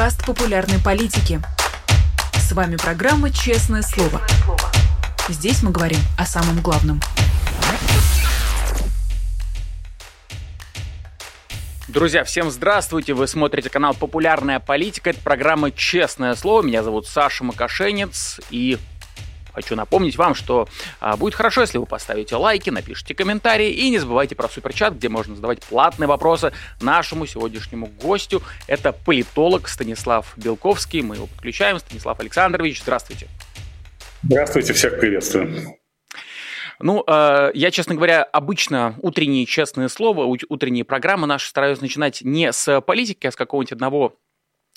подкаст популярной политики. С вами программа «Честное слово». Здесь мы говорим о самом главном. Друзья, всем здравствуйте! Вы смотрите канал «Популярная политика». Это программа «Честное слово». Меня зовут Саша Макашенец. И Хочу напомнить вам, что а, будет хорошо, если вы поставите лайки, напишите комментарии и не забывайте про суперчат, где можно задавать платные вопросы нашему сегодняшнему гостю. Это политолог Станислав Белковский. Мы его подключаем. Станислав Александрович, здравствуйте. Здравствуйте, всех приветствую. Ну, э, я, честно говоря, обычно утренние честные слова, утренние программы наши стараюсь начинать не с политики, а с какого-нибудь одного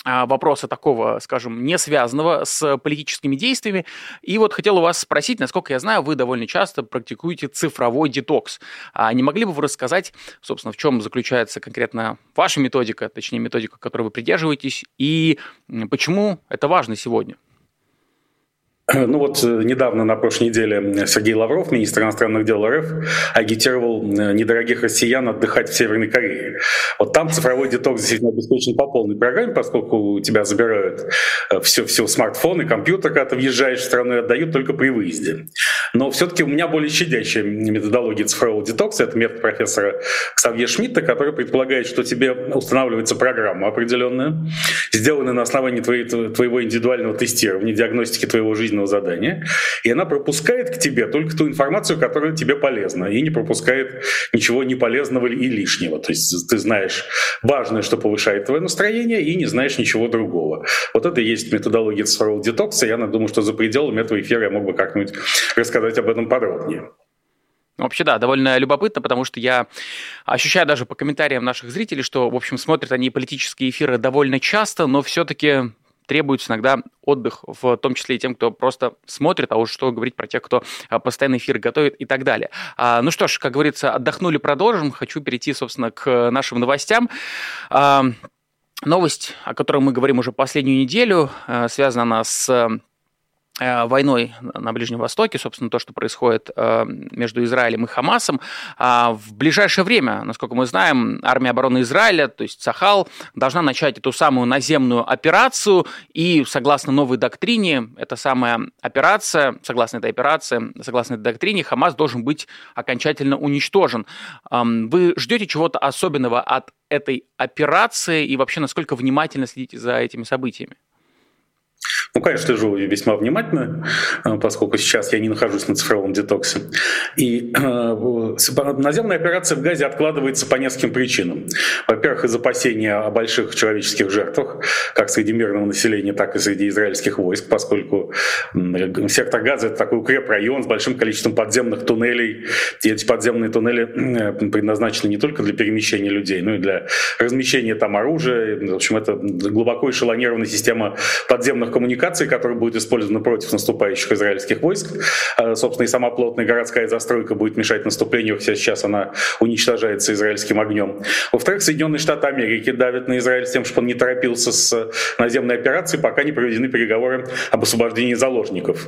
вопроса такого, скажем, не связанного с политическими действиями. И вот хотел у вас спросить, насколько я знаю, вы довольно часто практикуете цифровой детокс. А не могли бы вы рассказать, собственно, в чем заключается конкретно ваша методика, точнее методика, которой вы придерживаетесь, и почему это важно сегодня? Ну вот э, недавно, на прошлой неделе, Сергей Лавров, министр иностранных дел РФ, агитировал недорогих россиян отдыхать в Северной Корее. Вот там цифровой детокс действительно обеспечен по полной программе, поскольку у тебя забирают все, э, все смартфон и компьютер, когда ты въезжаешь в страну и отдают только при выезде. Но все-таки у меня более щадящая методология цифрового детокса. Это метод профессора Ксавье Шмидта, который предполагает, что тебе устанавливается программа определенная, сделанная на основании твоей, твоего индивидуального тестирования, диагностики твоего жизни жизненного задания, и она пропускает к тебе только ту информацию, которая тебе полезна, и не пропускает ничего неполезного и лишнего. То есть ты знаешь важное, что повышает твое настроение, и не знаешь ничего другого. Вот это и есть методология цифрового детокса. Я думаю, что за пределами этого эфира я мог бы как-нибудь рассказать об этом подробнее. Вообще, да, довольно любопытно, потому что я ощущаю даже по комментариям наших зрителей, что, в общем, смотрят они политические эфиры довольно часто, но все-таки требуется иногда отдых, в том числе и тем, кто просто смотрит, а уж что говорить про тех, кто а, постоянно эфир готовит и так далее. А, ну что ж, как говорится, отдохнули, продолжим. Хочу перейти, собственно, к нашим новостям. А, новость, о которой мы говорим уже последнюю неделю, связана она с Э, войной на Ближнем Востоке, собственно, то, что происходит э, между Израилем и Хамасом. А в ближайшее время, насколько мы знаем, армия обороны Израиля, то есть Сахал, должна начать эту самую наземную операцию, и согласно новой доктрине, эта самая операция, согласно этой операции, согласно этой доктрине, Хамас должен быть окончательно уничтожен. Вы ждете чего-то особенного от этой операции и вообще насколько внимательно следите за этими событиями? Ну, конечно, слежу весьма внимательно, э, поскольку сейчас я не нахожусь на цифровом детоксе. И э, наземная операция в Газе откладывается по нескольким причинам. Во-первых, из опасения о больших человеческих жертвах, как среди мирного населения, так и среди израильских войск, поскольку сектор Газа — это такой укрепрайон с большим количеством подземных туннелей. И эти подземные туннели э, предназначены не только для перемещения людей, но и для размещения там оружия. В общем, это глубоко эшелонированная система подземных коммуникаций, которая будет использована против наступающих израильских войск. А, собственно, и сама плотная городская застройка будет мешать наступлению, хотя сейчас она уничтожается израильским огнем. Во-вторых, Соединенные Штаты Америки давят на Израиль с тем, чтобы он не торопился с наземной операцией, пока не проведены переговоры об освобождении заложников.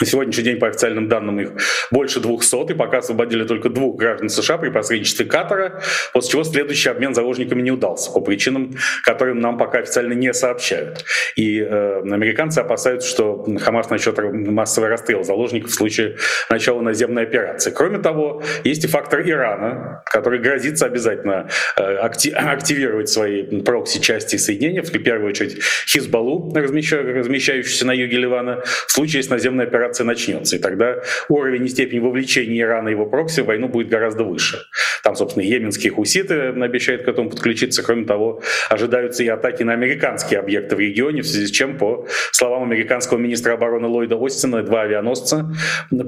На сегодняшний день, по официальным данным, их больше 200, и пока освободили только двух граждан США при посредничестве Катара, после чего следующий обмен заложниками не удался по причинам, которым нам пока официально не сообщают. И э, американцы опасаются, что Хамас начнет массовый расстрел заложников в случае начала наземной операции. Кроме того, есть и фактор Ирана, который грозится обязательно э, активировать свои прокси-части соединения, в первую очередь Хизбаллу, размещающуюся на юге Ливана, в случае, если наземная операция начнется. И тогда уровень и степень вовлечения Ирана и его прокси в войну будет гораздо выше. Там, собственно, йеменские хуситы обещают к этому подключиться. Кроме того, ожидаются и атаки на американские объекты в регионе, в связи с чем, по словам американского министра обороны Ллойда Остина, два авианосца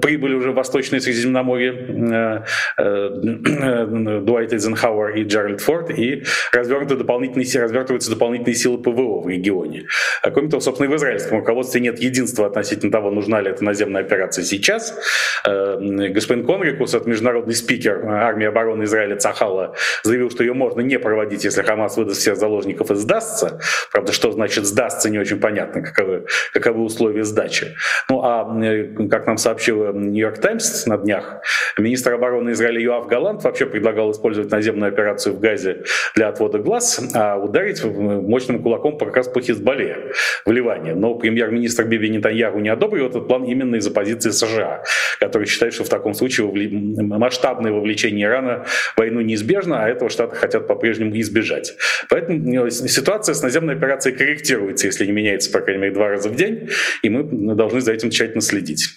прибыли уже в Восточное Средиземноморье, э, э, Дуайт Эйзенхауэр и Джеральд Форд, и развернуты дополнительные, развертываются дополнительные силы ПВО в регионе. Кроме того, собственно, и в израильском руководстве нет единства относительно того, нужна ли эта наземная операция сейчас. Э, господин Конрикус, это международный спикер армии обороны Израиля Цахала, заявил, что ее можно не проводить, если Хамас выдаст всех заложников и сдастся. Правда, что значит сдастся, не очень понятно, каковы, каковы условия сдачи. Ну а, как нам сообщил Нью-Йорк Таймс на днях, министр обороны Израиля Юав Галант вообще предлагал использовать наземную операцию в Газе для отвода глаз, а ударить мощным кулаком как раз по Хизбалле в Ливане. Но премьер-министр Биби Нетаньяху не одобрил этот план именно из-за позиции США, который считает, что в таком случае масштабное вовлечение Ирана в войну неизбежно, а этого Штаты хотят по-прежнему избежать. Поэтому ситуация с наземной операцией корректируется, если не меняется, по крайней мере, два раза в день, и мы должны за этим тщательно следить.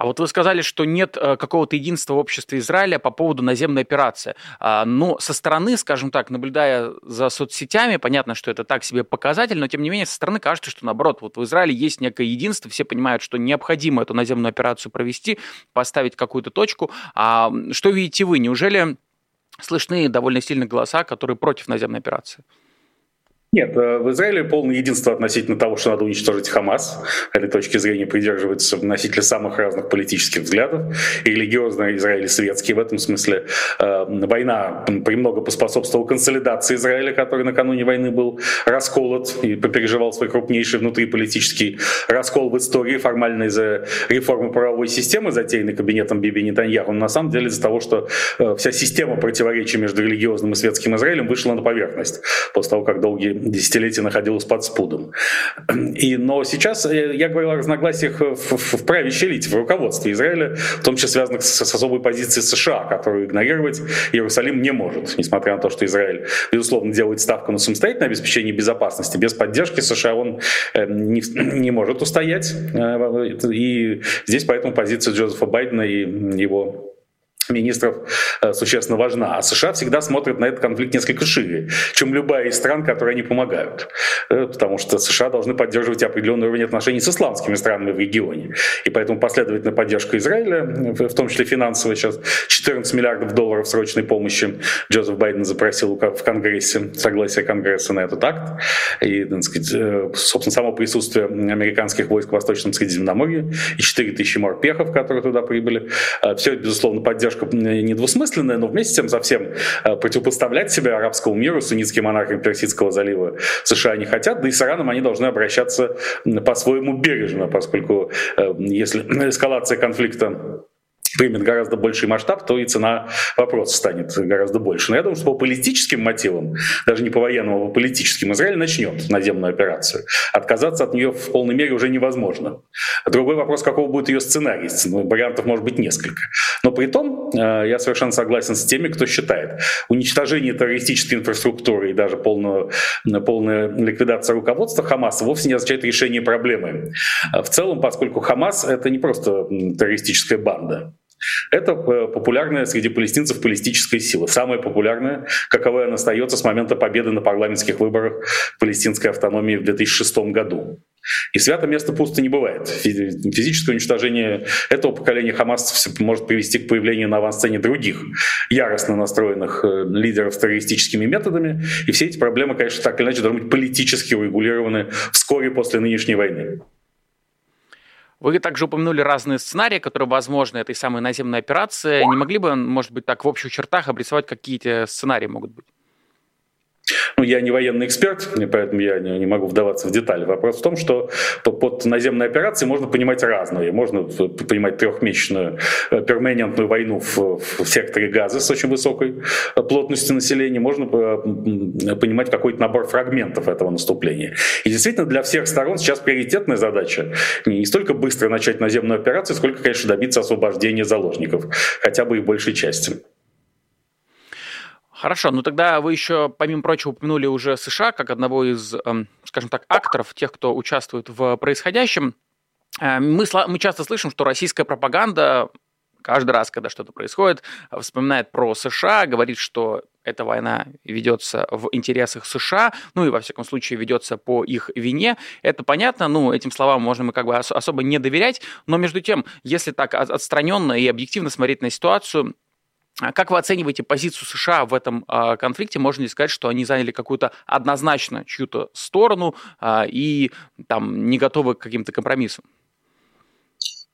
А вот вы сказали, что нет э, какого-то единства в обществе Израиля по поводу наземной операции. А, но со стороны, скажем так, наблюдая за соцсетями, понятно, что это так себе показатель, но тем не менее со стороны кажется, что наоборот, вот в Израиле есть некое единство, все понимают, что необходимо эту наземную операцию провести, поставить какую-то точку. А что видите вы? Неужели слышны довольно сильные голоса, которые против наземной операции? Нет, э, в Израиле полное единство относительно того, что надо уничтожить Хамас. Этой точки зрения придерживаются носители самых разных политических взглядов. И религиозные Израиль, и светские в этом смысле. Э, война премного поспособствовала консолидации Израиля, который накануне войны был расколот и попереживал свой крупнейший внутриполитический раскол в истории, формально из-за реформы правовой системы, затеянной кабинетом Биби Нетаньяху, но на самом деле из-за того, что э, вся система противоречий между религиозным и светским Израилем вышла на поверхность после того, как долгие десятилетия находилась под спудом. И, но сейчас э, я говорил о разногласиях в, в, правящей элите, в руководстве Израиля, в том числе связанных с, с особой позицией США, которую игнорировать Иерусалим не может, несмотря на то, что Израиль, безусловно, делает ставку на самостоятельное обеспечение безопасности. Без поддержки США он э, не, не может устоять. Э, и здесь поэтому позиция Джозефа Байдена и его министров э, существенно важна. А США всегда смотрят на этот конфликт несколько шире, чем любая из стран, которые они помогают. Э, потому что США должны поддерживать определенный уровень отношений с исламскими странами в регионе. И поэтому последовательная поддержка Израиля, в том числе финансовая, сейчас 14 миллиардов долларов срочной помощи Джозеф Байден запросил в Конгрессе, согласие Конгресса на этот акт. И, так сказать, э, собственно, само присутствие американских войск в Восточном Средиземноморье и 4 тысячи морпехов, которые туда прибыли. Все это, безусловно, поддержка недвусмысленная, но вместе с тем совсем э, противопоставлять себя арабскому миру, суннитским монархам Персидского залива США не хотят, да и с Ираном они должны обращаться по-своему бережно, поскольку э, если эскалация конфликта примет гораздо больший масштаб, то и цена вопроса станет гораздо больше. Но я думаю, что по политическим мотивам, даже не по военным, а по политическим, Израиль начнет наземную операцию. Отказаться от нее в полной мере уже невозможно. Другой вопрос, какого будет ее сценарий. Ну, вариантов может быть несколько. Но при том, э, я совершенно согласен с теми, кто считает, уничтожение террористической инфраструктуры и даже полную, полная ликвидация руководства Хамаса вовсе не означает решение проблемы. В целом, поскольку Хамас — это не просто террористическая банда, это э, популярная среди палестинцев политическая сила. Самая популярная, каковой она остается с момента победы на парламентских выборах палестинской автономии в 2006 году. И свято место пусто не бывает. Физическое уничтожение этого поколения хамасцев может привести к появлению на авансцене других яростно настроенных э, лидеров с террористическими методами. И все эти проблемы, конечно, так или иначе должны быть политически урегулированы вскоре после нынешней войны. Вы также упомянули разные сценарии, которые возможны этой самой наземной операции. Не могли бы, может быть, так в общих чертах обрисовать, какие эти сценарии могут быть? Ну, я не военный эксперт, поэтому я не, не могу вдаваться в детали. Вопрос в том, что под наземной операцией можно понимать разное. Можно понимать трехмесячную э, перманентную войну в, в секторе газа с очень высокой э, плотностью населения. Можно э, понимать какой-то набор фрагментов этого наступления. И действительно для всех сторон сейчас приоритетная задача не столько быстро начать наземную операцию, сколько, конечно, добиться освобождения заложников, хотя бы и большей части. Хорошо, ну тогда вы еще, помимо прочего, упомянули уже США как одного из, эм, скажем так, акторов, тех, кто участвует в происходящем. Э, мы, мы часто слышим, что российская пропаганда каждый раз, когда что-то происходит, вспоминает про США, говорит, что эта война ведется в интересах США, ну и во всяком случае ведется по их вине. Это понятно, ну этим словам можно мы как бы особо не доверять, но между тем, если так отстраненно и объективно смотреть на ситуацию, как вы оцениваете позицию США в этом э, конфликте? Можно ли сказать, что они заняли какую-то однозначно чью-то сторону э, и там не готовы к каким-то компромиссам?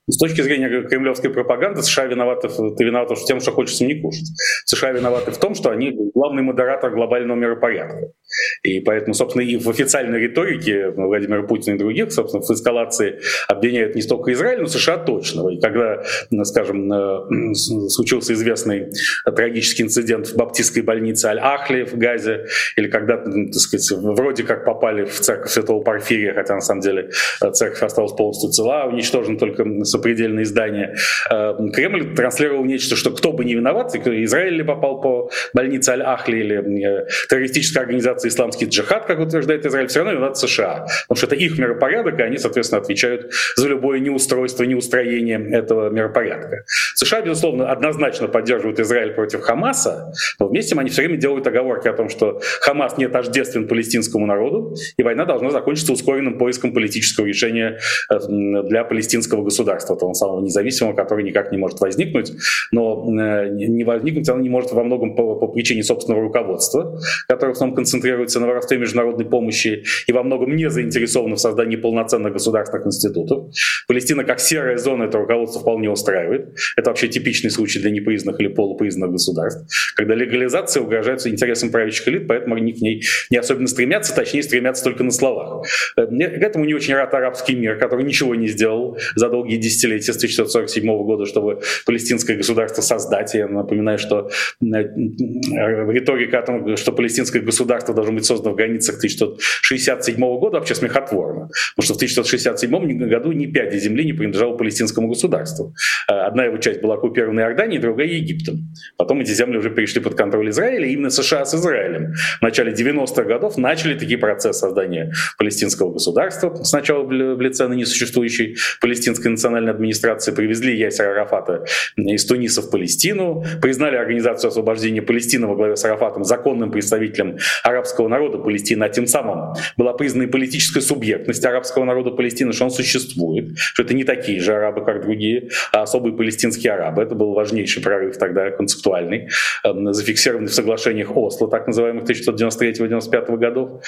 С точки зрения кремлевской пропаганды, США виноваты, ты виноват в тем, что хочешь не кушать. США виноваты в том, что они главный модератор глобального миропорядка. И поэтому, собственно, и в официальной риторике Владимира Путина и других, собственно, в эскалации обвиняют не столько Израиль, но США точно. И когда, скажем, э, случился известный трагический инцидент в баптистской больнице Аль-Ахли в Газе, или когда, так сказать, вроде как попали в церковь Святого Порфирия, хотя на самом деле э, церковь осталась полностью цела, уничтожен только сопредельные здания, э, Кремль транслировал нечто, что кто бы не виноват, Израиль ли попал по больнице Аль-Ахли или террористическая организация организации «Исламский джихад», как утверждает Израиль, все равно виноват США. Потому что это их миропорядок, и они, соответственно, отвечают за любое неустройство, неустроение этого миропорядка. США, безусловно, однозначно поддерживают Израиль против Хамаса, но вместе они все время делают оговорки о том, что Хамас не тождествен палестинскому народу, и война должна закончиться ускоренным поиском политического решения э, для палестинского государства, того самого независимого, который никак не может возникнуть, но э, не возникнуть оно не может во многом по, по причине собственного руководства, которое в основном концентрируется концентрируется на воровстве международной помощи и во многом не заинтересована в создании полноценных государственных институтов. Палестина как серая зона это руководство вполне устраивает. Это вообще типичный случай для непризнанных или полупризнанных государств, когда легализация угрожает интересам правящих элит, поэтому они к ней не особенно стремятся, точнее стремятся только на словах. Э, к этому не очень рад арабский мир, который ничего не сделал за долгие десятилетия с 1947 года, чтобы палестинское государство создать. Я напоминаю, что э, риторика о том, что палестинское государство должно быть создано в границах 1967 года, вообще смехотворно. Потому что в 1967 году ни пяди земли не принадлежало палестинскому государству. Э, одна его часть была оккупирована Иорданией, другая Египтом. Потом эти земли уже перешли под контроль Израиля, именно США с Израилем в начале 90-х годов начали такие процессы создания палестинского государства. Сначала в лице ныне существующей палестинской национальной администрации привезли Ясера Арафата из Туниса в Палестину, признали Организацию освобождения Палестины во главе с Арафатом законным представителем арабского арабского народа Палестины, а тем самым была признана политическая субъектность арабского народа Палестины, что он существует, что это не такие же арабы, как другие, а особые палестинские арабы. Это был важнейший прорыв тогда концептуальный, эм, зафиксированный в соглашениях Осло, так называемых 1993-1995 годов.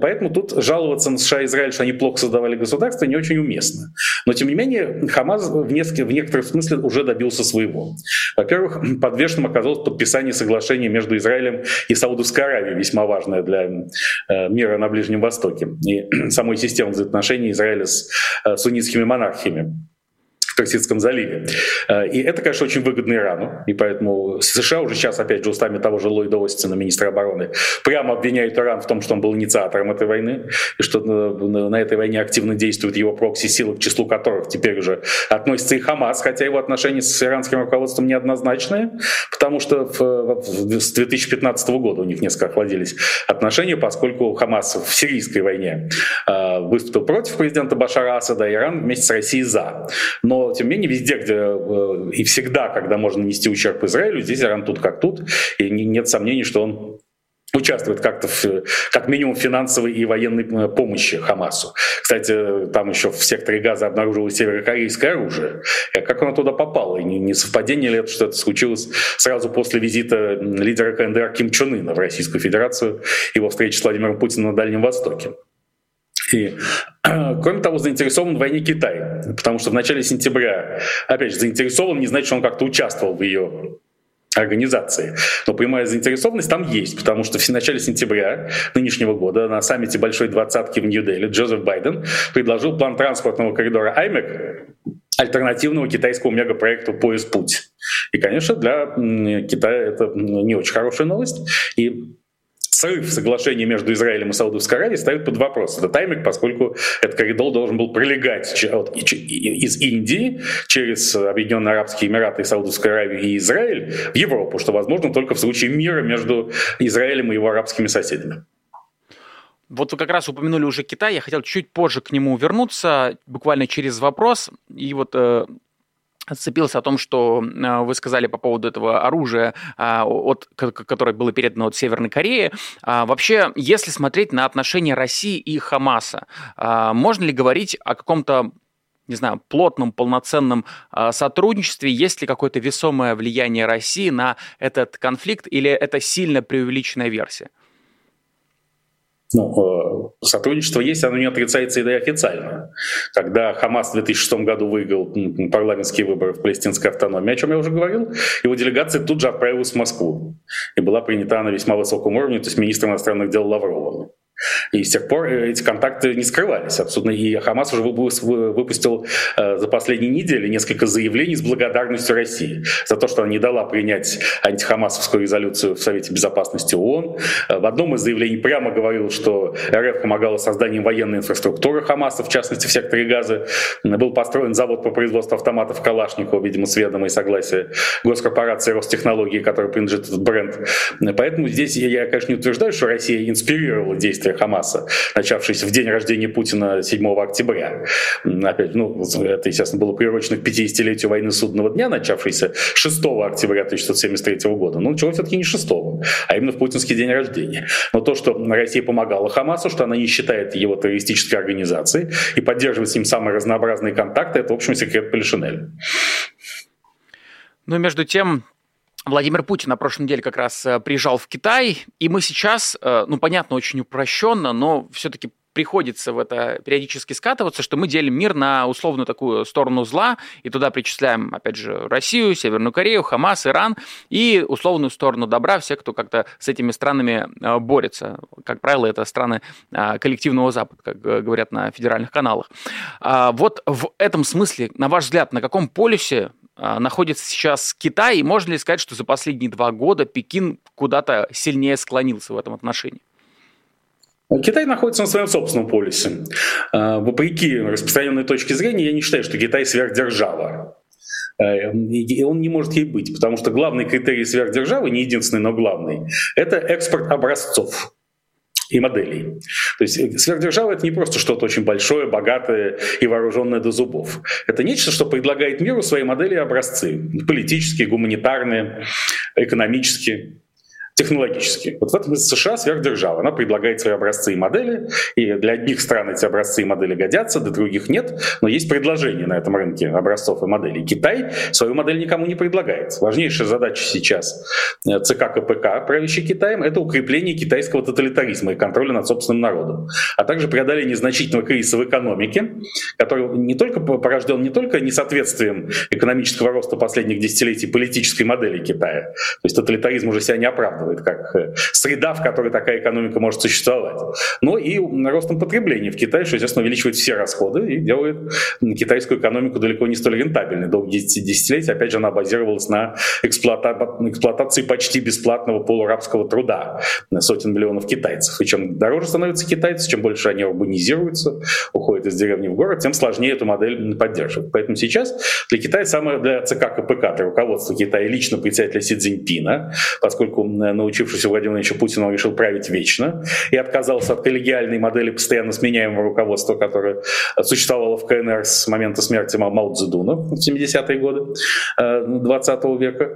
Поэтому тут жаловаться на США и Израиль, что они плохо создавали государство, не очень уместно. Но тем не менее Хамас в, нескольких, в некотором смысле уже добился своего. Во-первых, подвешенным оказалось подписание соглашения между Израилем и Саудовской Аравией, весьма важное важное для э, мира на Ближнем Востоке и самой системы взаимоотношений Израиля с э, суннитскими монархиями. Персидском заливе. Э, и это, конечно, очень выгодно Ирану, и поэтому США уже сейчас, опять же, устами того же Ллойда Остина, министра обороны, прямо обвиняют Иран в том, что он был инициатором этой войны, и что на этой войне активно действуют его прокси-силы, к числу которых теперь уже относится и Хамас, хотя его отношения с иранским руководством неоднозначные, потому что в, в, с 2015 года у них несколько охладились отношения, поскольку Хамас в сирийской войне э, выступил против президента Башара Асада, а Иран вместе с Россией за. Но тем не менее, везде, где э, и всегда, когда можно нанести ущерб Израилю, здесь Иран тут как тут, и нет сомнений, что он участвует как-то в, как минимум в финансовой и военной э, помощи Хамасу. Кстати, там еще в секторе Газа обнаружилось северокорейское оружие. И как оно туда попало? И не, не совпадение ли это, что это случилось сразу после визита лидера КНДР Ким Чен Ына в Российскую Федерацию, его встречи с Владимиром Путиным на Дальнем Востоке? И, кроме того, заинтересован в войне Китай, потому что в начале сентября, опять же, заинтересован не значит, что он как-то участвовал в ее организации. Но прямая заинтересованность там есть, потому что в начале сентября нынешнего года на саммите Большой Двадцатки в Нью-Дели Джозеф Байден предложил план транспортного коридора АйМЕК альтернативного китайскому мегапроекту «Поезд-путь». И, конечно, для Китая это не очень хорошая новость. И срыв соглашения между Израилем и Саудовской Аравией ставит под вопрос этот тайминг, поскольку этот коридор должен был пролегать из Индии через Объединенные Арабские Эмираты, Саудовскую Аравию и Израиль в Европу, что возможно только в случае мира между Израилем и его арабскими соседями. Вот вы как раз упомянули уже Китай, я хотел чуть позже к нему вернуться, буквально через вопрос. И вот э, отцепился о том, что э, вы сказали по поводу этого оружия, а, от, которое было передано от Северной Кореи. А, вообще, если смотреть на отношения России и Хамаса, а, можно ли говорить о каком-то не знаю, плотном, полноценном сотрудничестве? Есть ли какое-то весомое влияние России на этот конфликт или это сильно преувеличенная версия? Ну, э, сотрудничество есть, оно не отрицается и официально. Когда Хамас в 2006 году выиграл парламентские выборы в палестинской автономии, о чем я уже говорил, его делегация тут же отправилась в Москву. И была принята на весьма высоком уровне, то есть министром иностранных дел Лавровым. И с тех пор э, эти контакты не скрывались абсолютно. И Хамас уже выпустил э, за последние недели несколько заявлений с благодарностью России за то, что она не дала принять антихамасовскую резолюцию в Совете Безопасности ООН. Э, в одном из заявлений прямо говорил, что РФ помогала созданием военной инфраструктуры Хамаса, в частности в секторе Газа. Был построен завод по производству автоматов Калашникова, видимо, с ведома и согласия госкорпорации Ростехнологии, которой принадлежит этот бренд. Поэтому здесь я, конечно, не утверждаю, что Россия инспирировала действия действия Хамаса, начавшиеся в день рождения Путина 7 октября. Опять, ну, это, естественно, было приурочено к 50-летию войны судного дня, начавшейся 6 октября 1973 года. Но началось все-таки не 6, а именно в путинский день рождения. Но то, что Россия помогала Хамасу, что она не считает его террористической организацией и поддерживает с ним самые разнообразные контакты, это, в общем, секрет Полишинеля. Но между тем, Владимир Путин на прошлой неделе как раз э, приезжал в Китай, и мы сейчас, э, ну, понятно, очень упрощенно, но все-таки приходится в это периодически скатываться, что мы делим мир на условную такую сторону зла, и туда причисляем, опять же, Россию, Северную Корею, Хамас, Иран, и условную сторону добра, все, кто как-то с этими странами э, борется. Как правило, это страны коллективного Запада, как говорят на федеральных каналах. А вот в этом смысле, на ваш взгляд, на каком полюсе находится сейчас Китай, и можно ли сказать, что за последние два года Пекин куда-то сильнее склонился в этом отношении? Китай находится на своем собственном полюсе. А, вопреки распространенной точке зрения, я не считаю, что Китай сверхдержава. А, и он не может ей быть, потому что главный критерий сверхдержавы, не единственный, но главный, это экспорт образцов и моделей. То есть э, сверхдержава — это не просто что-то очень большое, богатое и вооруженное до зубов. Это нечто, что предлагает миру свои модели и образцы. Политические, гуманитарные, экономические технологически. Вот в этом США сверхдержава. Она предлагает свои образцы и модели, и для одних стран эти образцы и модели годятся, для других нет, но есть предложение на этом рынке образцов и моделей. Китай свою модель никому не предлагает. Важнейшая задача сейчас э, ЦК КПК, правящий Китаем, это укрепление китайского тоталитаризма и контроля над собственным народом, а также преодоление значительного кризиса в экономике, который не только порожден не только несоответствием экономического роста последних десятилетий политической модели Китая, то есть тоталитаризм уже себя не оправдывает, устраивает как э, среда, в которой такая экономика может существовать. Но и ростом потребления в Китае, что, естественно, увеличивает все расходы и делает китайскую экономику далеко не столь рентабельной. Долгие десятилетия, опять же, она базировалась на эксплуата... эксплуатации почти бесплатного полурабского труда сотен миллионов китайцев. И чем дороже становятся китайцы, чем больше они урбанизируются, уходят из деревни в город, тем сложнее эту модель поддерживать. Поэтому сейчас для Китая самое для ЦК КПК, для руководства Китая лично председателя Си Цзиньпина, поскольку научившийся Владимир Владимировича Путина, он решил править вечно и отказался от коллегиальной модели постоянно сменяемого руководства, которое существовало в КНР с момента смерти Мао Цзэдуна в 70-е годы 20 э, века.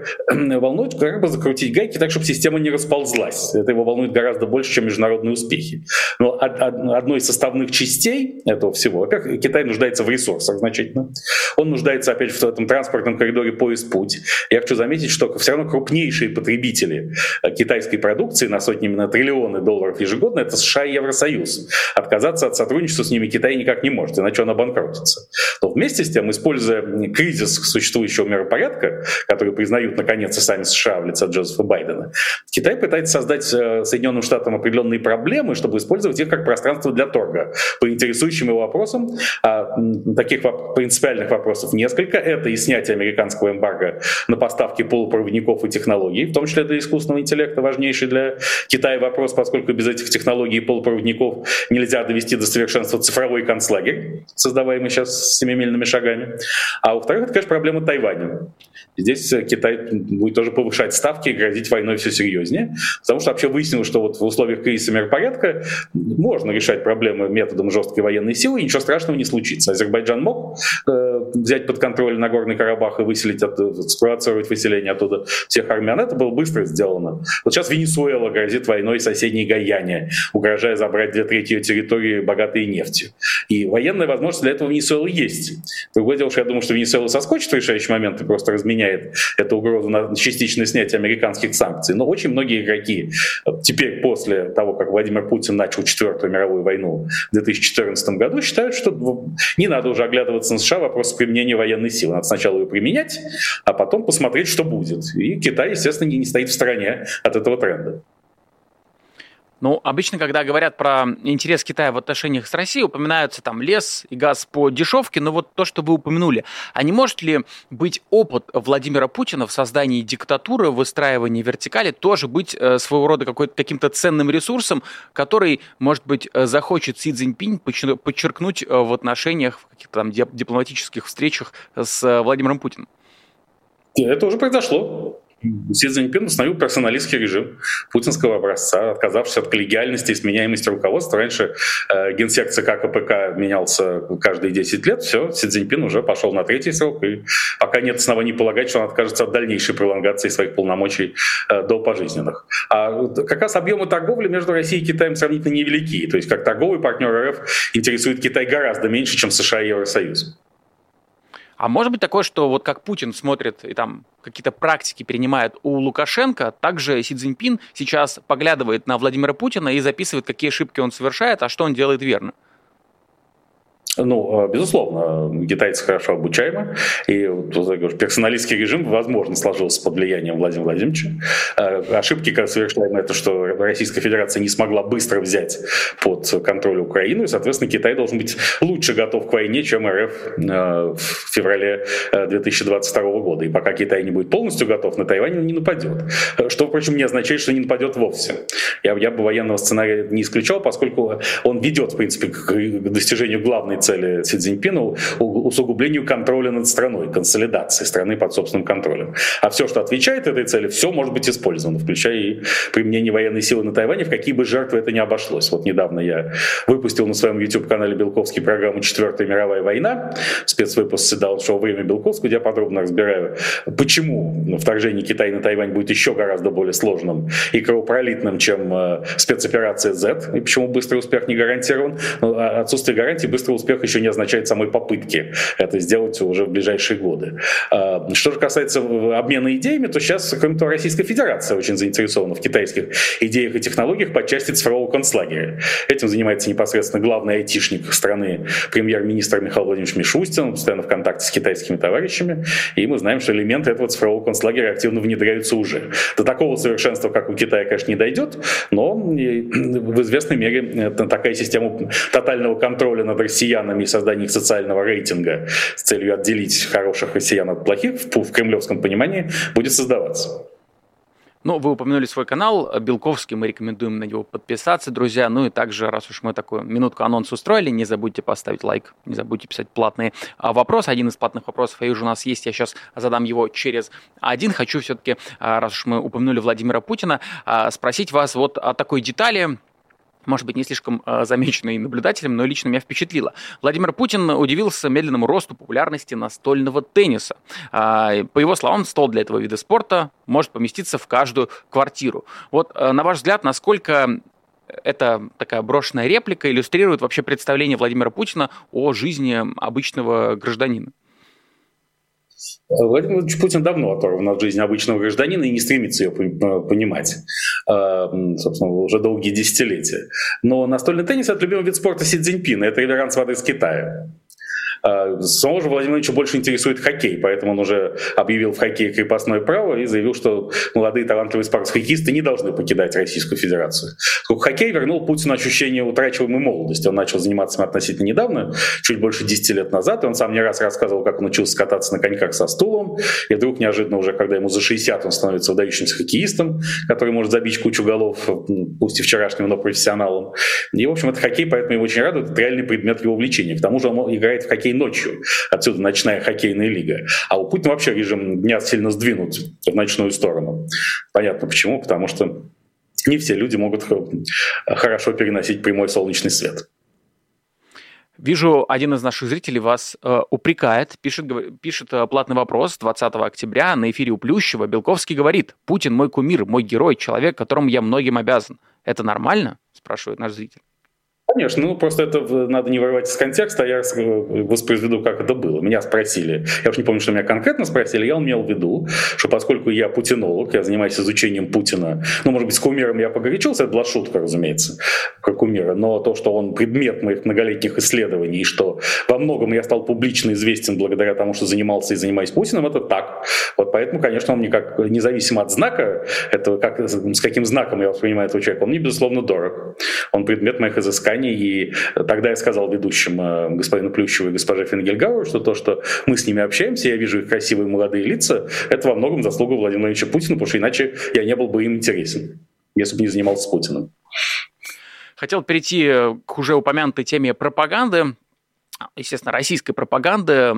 Волнует как бы закрутить гайки так, чтобы система не расползлась. Это его волнует гораздо больше, чем международные успехи. Но одной из составных частей этого всего, во-первых, Китай нуждается в ресурсах значительно. Он нуждается, опять же, в этом транспортном коридоре поезд-путь. Я хочу заметить, что все равно крупнейшие потребители китайской продукции на сотни, на триллионы долларов ежегодно, это США и Евросоюз. Отказаться от сотрудничества с ними Китай никак не может, иначе он обанкротится. Но вместе с тем, используя кризис существующего миропорядка, который признают наконец и сами США в лице Джозефа Байдена, Китай пытается создать э, Соединенным Штатам определенные проблемы, чтобы использовать их как пространство для торга по интересующим его вопросам. А таких принципиальных вопросов несколько. Это и снятие американского эмбарго на поставки полупроводников и технологий, в том числе для искусственного интеллекта, интеллекта важнейший для Китая вопрос, поскольку без этих технологий и полупроводников нельзя довести до совершенства цифровой концлагерь, создаваемый сейчас семимильными шагами. А во-вторых, это, конечно, проблема Тайваня. Здесь э, Китай будет тоже повышать ставки и грозить войной все серьезнее, потому что вообще выяснилось, что вот в условиях кризиса миропорядка можно решать проблемы методом жесткой военной силы, и ничего страшного не случится. Азербайджан мог э, взять под контроль Нагорный Карабах и выселить, от, спровоцировать выселение оттуда всех армян. Это было быстро сделано. Вот сейчас Венесуэла грозит войной соседней Гаяне, угрожая забрать две трети ее территории, богатые нефтью. И военная возможность для этого Венесуэлы есть. Другое дело, что я думаю, что Венесуэла соскочит в решающий момент и просто разменяет эту угрозу на частичное снятие американских санкций. Но очень многие игроки теперь после того, как Владимир Путин начал Четвертую мировую войну в 2014 году, считают, что не надо уже оглядываться на США, вопрос применения военной силы. Надо сначала ее применять, а потом посмотреть, что будет. И Китай, естественно, не стоит в стороне от этого тренда. Ну, обычно, когда говорят про интерес Китая в отношениях с Россией, упоминаются там лес и газ по дешевке, но вот то, что вы упомянули, а не может ли быть опыт Владимира Путина в создании диктатуры, в выстраивании вертикали, тоже быть э, своего рода каким-то ценным ресурсом, который, может быть, э, захочет Си Цзиньпинь подчеркнуть э, в отношениях, в каких-то там дипломатических встречах с Владимиром Путиным? Это уже произошло. Си Цзиньпин установил персоналистский режим путинского образца, отказавшись от коллегиальности и сменяемости руководства. Раньше э, генсек ЦК КПК менялся каждые 10 лет. Все, Си Цзиньпин уже пошел на третий срок. И пока нет оснований полагать, что он откажется от дальнейшей пролонгации своих полномочий э, до пожизненных. А как раз объемы торговли между Россией и Китаем сравнительно невелики. То есть как торговый партнер РФ интересует Китай гораздо меньше, чем США и Евросоюз. А может быть такое, что вот как Путин смотрит и там какие-то практики принимает у Лукашенко, также Си Цзиньпин сейчас поглядывает на Владимира Путина и записывает, какие ошибки он совершает, а что он делает верно. Ну, э, безусловно, китайцы хорошо обучаемы, и вот, персоналистский режим, возможно, сложился под влиянием Владимира Владимировича. Э, ошибки, как совершаемы, это что Российская Федерация не смогла быстро взять под контроль Украину, и, соответственно, Китай должен быть лучше готов к войне, чем РФ э, в феврале 2022 года. И пока Китай не будет полностью готов, на Тайвань не нападет. Что, впрочем, не означает, что не нападет вовсе. Я, я бы военного сценария не исключал, поскольку он ведет, в принципе, к достижению главной цели Си Цзиньпина усугублению контроля над страной, консолидации страны под собственным контролем. А все, что отвечает этой цели, все может быть использовано, включая и применение военной силы на Тайване, в какие бы жертвы это ни обошлось. Вот недавно я выпустил на своем YouTube-канале Белковский программу «Четвертая мировая война», спецвыпуск седал шоу «Время Белковского», где я подробно разбираю, почему вторжение Китая на Тайвань будет еще гораздо более сложным и кровопролитным, чем э, спецоперация Z, и почему быстрый успех не гарантирован. А отсутствие гарантии быстрого успеха успех еще не означает самой попытки это сделать уже в ближайшие годы. А, что же касается обмена идеями, то сейчас, кроме Российская Федерация очень заинтересована в китайских идеях и технологиях по части цифрового концлагеря. Этим занимается непосредственно главный айтишник страны, премьер-министр Михаил Владимирович Мишустин, он постоянно в контакте с китайскими товарищами, и мы знаем, что элементы этого цифрового концлагеря активно внедряются уже. До такого совершенства, как у Китая, конечно, не дойдет, но в известной мере такая система тотального контроля над россиянами и создании социального рейтинга с целью отделить хороших россиян от плохих в кремлевском понимании будет создаваться. Ну, вы упомянули свой канал Белковский, мы рекомендуем на него подписаться, друзья. Ну и также, раз уж мы такую минутку анонс устроили, не забудьте поставить лайк, не забудьте писать платные а, вопросы. Один из платных вопросов, я вижу, у нас есть, я сейчас задам его через один. Хочу все-таки, а, раз уж мы упомянули Владимира Путина, а, спросить вас вот о такой детали, может быть, не слишком э, замеченной наблюдателем, но лично меня впечатлило. Владимир Путин удивился медленному росту популярности настольного тенниса. Э, по его словам, стол для этого вида спорта может поместиться в каждую квартиру. Вот, э, на ваш взгляд, насколько эта такая брошенная реплика иллюстрирует вообще представление Владимира Путина о жизни обычного гражданина? Владимир Владимирович Путин давно оторван от жизни обычного гражданина и не стремится ее понимать, а, собственно, уже долгие десятилетия. Но настольный теннис — это любимый вид спорта Си Цзиньпина, это реверанс в адрес Китая. А, самого же Владимира Владимировича больше интересует хоккей, поэтому он уже объявил в хоккее крепостное право и заявил, что молодые талантливые спортсмены-хоккеисты не должны покидать Российскую Федерацию. Хоккей вернул Путину ощущение утрачиваемой молодости. Он начал заниматься им относительно недавно, чуть больше 10 лет назад, и он сам не раз рассказывал, как он учился кататься на коньках со стулом, и вдруг неожиданно уже, когда ему за 60, он становится выдающимся хоккеистом, который может забить кучу голов, пусть и вчерашним, но профессионалом. И, в общем, это хоккей, поэтому его очень радует, это реальный предмет его увлечения. К тому же он играет в хоккей хоккей ночью. Отсюда ночная хоккейная лига. А у Путина вообще режим дня сильно сдвинут в ночную сторону. Понятно почему, потому что не все люди могут хорошо переносить прямой солнечный свет. Вижу, один из наших зрителей вас э, упрекает, пишет, пишет э, платный вопрос 20 октября на эфире у Плющева. Белковский говорит, Путин мой кумир, мой герой, человек, которому я многим обязан. Это нормально? Спрашивает наш зритель. Конечно, ну просто это надо не вырывать из контекста, а я воспроизведу, как это было. Меня спросили, я уж не помню, что меня конкретно спросили, я имел в виду, что поскольку я путинолог, я занимаюсь изучением Путина, ну, может быть, с кумиром я погорячился, это была шутка, разумеется, про кумира, но то, что он предмет моих многолетних исследований, и что во многом я стал публично известен благодаря тому, что занимался и занимаюсь Путиным, это так. Вот поэтому, конечно, он мне как, независимо от знака, это как, с каким знаком я воспринимаю этого человека, он мне, безусловно, дорог. Он предмет моих изысканий, компаний. И тогда я сказал ведущим э, господину Плющеву и госпоже Фингельгауэр, что то, что мы с ними общаемся, я вижу их красивые молодые лица, это во многом заслуга Владимира Владимировича Путина, потому что иначе я не был бы им интересен, если бы не занимался Путиным. Хотел перейти к уже упомянутой теме пропаганды естественно, российской пропаганды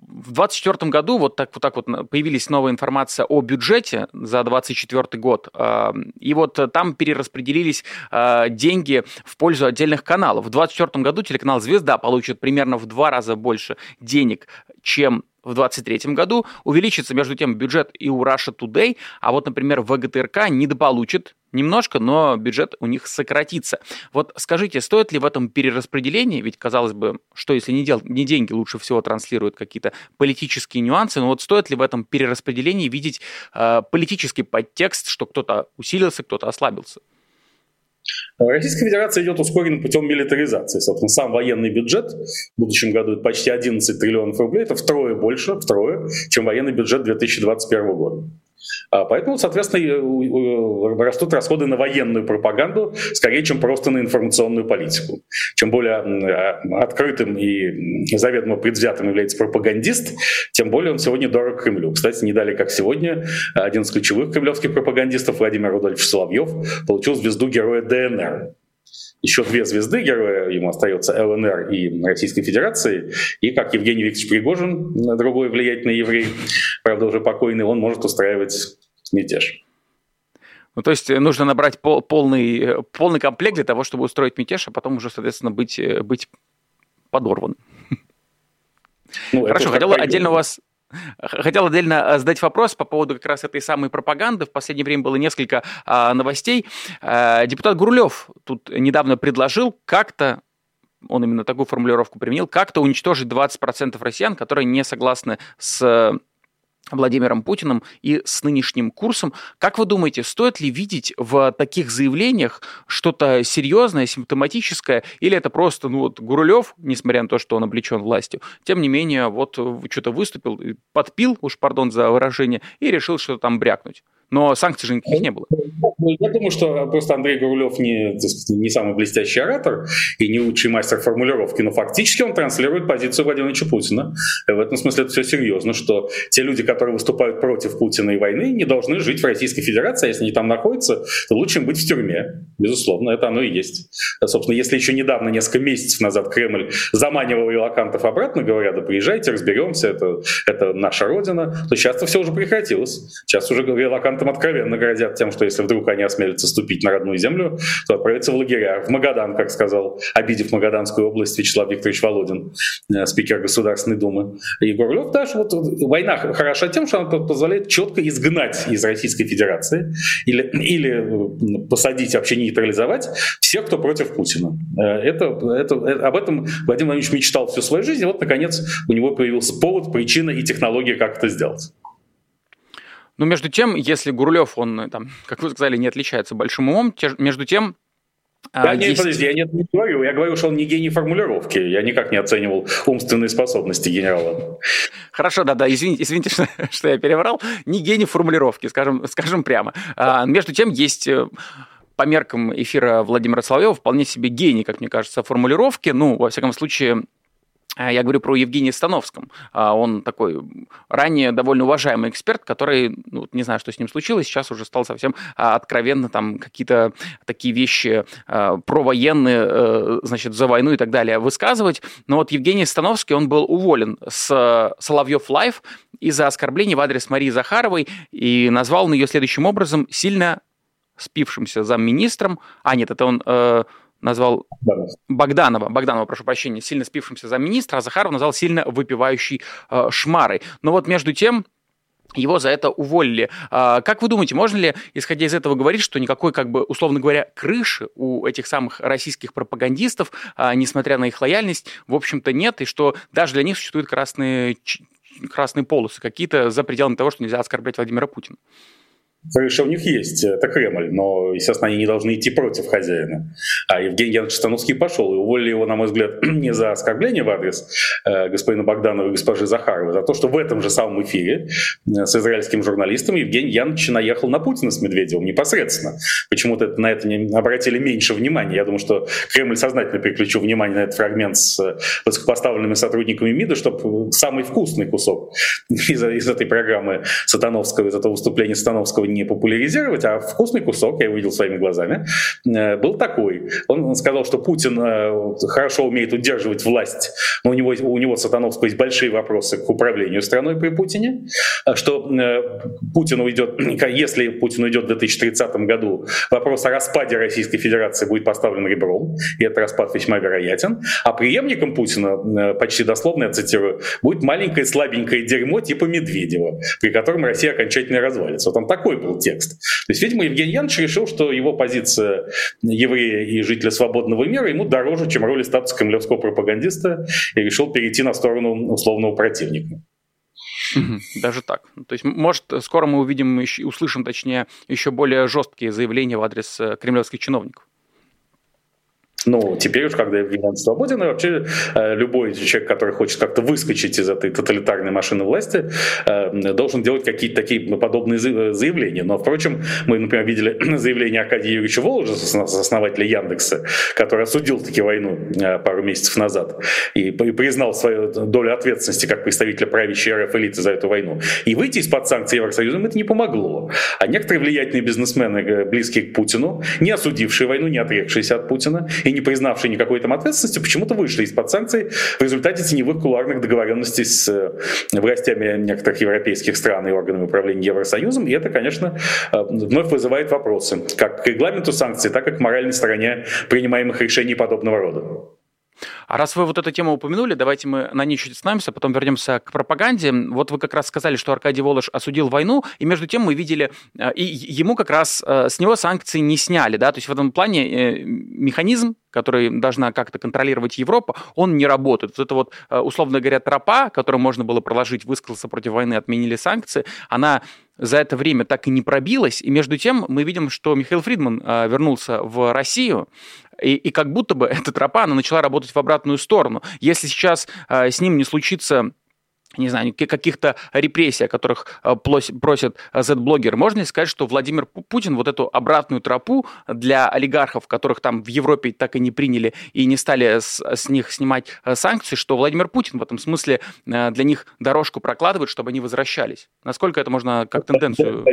в 2024 году вот так вот, так вот появилась новая информация о бюджете за 2024 год. А, и вот там перераспределились а, деньги в пользу отдельных каналов. В 2024 году телеканал «Звезда» получит примерно в два раза больше денег, чем в 2023 году. Увеличится, между тем, бюджет и у Russia Today, а вот, например, ВГТРК недополучит немножко, но бюджет у них сократится. Вот скажите, стоит ли в этом перераспределении, ведь, казалось бы, что если не, дел, не деньги лучше всего транслируют какие-то политические нюансы, но вот стоит ли в этом перераспределении видеть э, политический подтекст, что кто-то усилился, кто-то ослабился? Российская Федерация идет ускоренным путем милитаризации. Собственно, сам военный бюджет в будущем году почти 11 триллионов рублей, это втрое больше, втрое, чем военный бюджет 2021 года. А, поэтому, соответственно, растут расходы на военную пропаганду, скорее, чем просто на информационную политику. Чем более а, открытым и заведомо предвзятым является пропагандист, тем более он сегодня дорог Кремлю. Кстати, не далее, как сегодня, один из ключевых кремлевских пропагандистов, Владимир Рудольфович Соловьев, получил звезду Героя ДНР еще две звезды героя ему остается ЛНР и Российской Федерации. И как Евгений Викторович Пригожин, другой влиятельный еврей, правда уже покойный, он может устраивать мятеж. Ну, то есть нужно набрать пол, полный, полный комплект для того, чтобы устроить мятеж, а потом уже, соответственно, быть, быть подорван. Ну, Хорошо, хотел отдельно у вас Хотел отдельно э, задать вопрос по поводу как раз этой самой пропаганды. В последнее время было несколько а, новостей. А, депутат Гурулев тут недавно предложил как-то он именно такую формулировку применил, как-то уничтожить 20% россиян, которые не согласны с Владимиром Путиным и с нынешним курсом. Как вы думаете, стоит ли видеть в таких заявлениях что-то серьезное, симптоматическое, или это просто, ну вот, Гурулев, несмотря на то, что он облечен властью, тем не менее, вот что-то выступил, подпил, уж пардон за выражение, и решил что-то там брякнуть? Но санкций же никаких не было. Ну, я думаю, что просто Андрей Гурулев не, не самый блестящий оратор и не лучший мастер формулировки, но фактически он транслирует позицию Владимира Путина. И в этом смысле это все серьезно, что те люди, которые выступают против Путина и войны, не должны жить в Российской Федерации, а если они там находятся, то лучше им быть в тюрьме. Безусловно, это оно и есть. Собственно, если еще недавно, несколько месяцев назад Кремль заманивал релакантов обратно, говоря, да приезжайте, разберемся, это, это наша родина, то сейчас-то все уже прекратилось. Сейчас уже релаканты мигрантам откровенно грозят тем, что если вдруг они осмелятся ступить на родную землю, то отправятся в лагеря. В Магадан, как сказал, обидев Магаданскую область Вячеслав Викторович Володин, э, спикер Государственной Думы. И Гурлев даже вот война хороша тем, что она позволяет четко изгнать из Российской Федерации или, или посадить, вообще нейтрализовать всех, кто против Путина. Э, это, это, это, об этом Владимир Владимирович мечтал всю свою жизнь, и вот, наконец, у него появился повод, причина и технология, как это сделать. Но между тем, если Гурлев, он, там, как вы сказали, не отличается большим умом, между тем, да, а, нет, есть... подожди, я не, не говорю. Я говорю, что он не гений формулировки. Я никак не оценивал умственные способности генерала. Хорошо, да-да, извините, извините что, что я переврал. Не гений формулировки, скажем, скажем прямо. А, между тем, есть э, по меркам эфира Владимира Соловьева вполне себе гений, как мне кажется, формулировки. Ну, во всяком случае, я говорю про Евгения Сатановском. А, он такой ранее довольно уважаемый эксперт, который, ну, не знаю, что с ним случилось, сейчас уже стал совсем а, откровенно там какие-то такие вещи провоенные, э, значит, за войну и так далее высказывать. Но вот Евгений Сатановский, он был уволен с Соловьев Live из-за оскорблений в адрес Марии Захаровой и назвал он ее следующим образом сильно спившимся замминистром. А, нет, это он... Назвал Богданов. Богданова, Богданова, прошу прощения, сильно спившимся за министра, а Захаров назвал сильно выпивающий э, шмарой. Но вот между тем его за это уволили. А, как вы думаете, можно ли, исходя из этого, говорить, что никакой, как бы, условно говоря, крыши у этих самых российских пропагандистов, а, несмотря на их лояльность, в общем-то нет, и что даже для них существуют красные, красные полосы, какие-то за пределами того, что нельзя оскорблять Владимира Путина? Крыша у них есть, это Кремль, но, естественно, они не должны идти против хозяина. А Евгений Янович Становский пошел, и уволили его, на мой взгляд, не за оскорбление в адрес э, господина Богданова и госпожи Захаровой, а за то, что в этом же самом эфире э, с израильским журналистом Евгений Янович наехал на Путина с Медведевым непосредственно. Почему-то на это не обратили меньше внимания. Я думаю, что Кремль сознательно переключил внимание на этот фрагмент с э, высокопоставленными сотрудниками МИДа, чтобы самый вкусный кусок из, из этой программы Сатановского, из этого выступления Сатановского популяризировать, а вкусный кусок, я увидел своими глазами, э, был такой. Он, он сказал, что Путин э, хорошо умеет удерживать власть, но у него, у него Сатановского есть большие вопросы к управлению страной при Путине, э, что Путин уйдет, если Путин уйдет в 2030 году, вопрос о распаде Российской Федерации будет поставлен ребром, и этот распад весьма вероятен, а преемником Путина, почти дословно я цитирую, будет маленькое слабенькое дерьмо типа Медведева, при котором Россия окончательно развалится. Вот он такой был текст. То есть, видимо, Евгений Янович решил, что его позиция еврея и жителя свободного мира ему дороже, чем роль статуса кремлевского пропагандиста, и решил перейти на сторону условного противника. Даже так. То есть, может, скоро мы увидим, услышим, точнее, еще более жесткие заявления в адрес э, кремлевских чиновников. Ну, теперь уж, когда Евгений свободен, и вообще э, любой человек, который хочет как-то выскочить из этой тоталитарной машины власти, э, должен делать какие-то такие подобные заявления. Но, впрочем, мы, например, видели заявление Аркадия Юрьевича Воложа, основателя Яндекса, который осудил таки войну э, пару месяцев назад и признал свою долю ответственности как представителя правящей РФ элиты за эту войну. И выйти из-под санкций Евросоюза это не помогло. А некоторые влиятельные бизнесмены, близкие к Путину, не осудившие войну, не отрекшиеся от Путина и не признавшие никакой там ответственности, почему-то вышли из-под санкций в результате теневых кулуарных договоренностей с э, властями некоторых европейских стран и органами управления Евросоюзом. И это, конечно, э, вновь вызывает вопросы как к регламенту санкций, так и к моральной стороне принимаемых решений подобного рода. А раз вы вот эту тему упомянули, давайте мы на ней чуть остановимся, потом вернемся к пропаганде. Вот вы как раз сказали, что Аркадий Волош осудил войну, и между тем мы видели, э, и ему как раз э, с него санкции не сняли, да, то есть в этом плане э, механизм который должна как-то контролировать Европа, он не работает. Вот это вот, условно говоря, тропа, которую можно было проложить, высказаться против войны, отменили санкции, она за это время так и не пробилась. И между тем мы видим, что Михаил Фридман вернулся в Россию, и, и как будто бы эта тропа, она начала работать в обратную сторону. Если сейчас э, с ним не случится не знаю, каких-то репрессий, о которых э, просят Z-блогеры, можно ли сказать, что Владимир Путин вот эту обратную тропу для олигархов, которых там в Европе так и не приняли и не стали с, с них снимать э, санкции, что Владимир Путин в этом смысле э, для них дорожку прокладывает, чтобы они возвращались? Насколько это можно как тенденцию?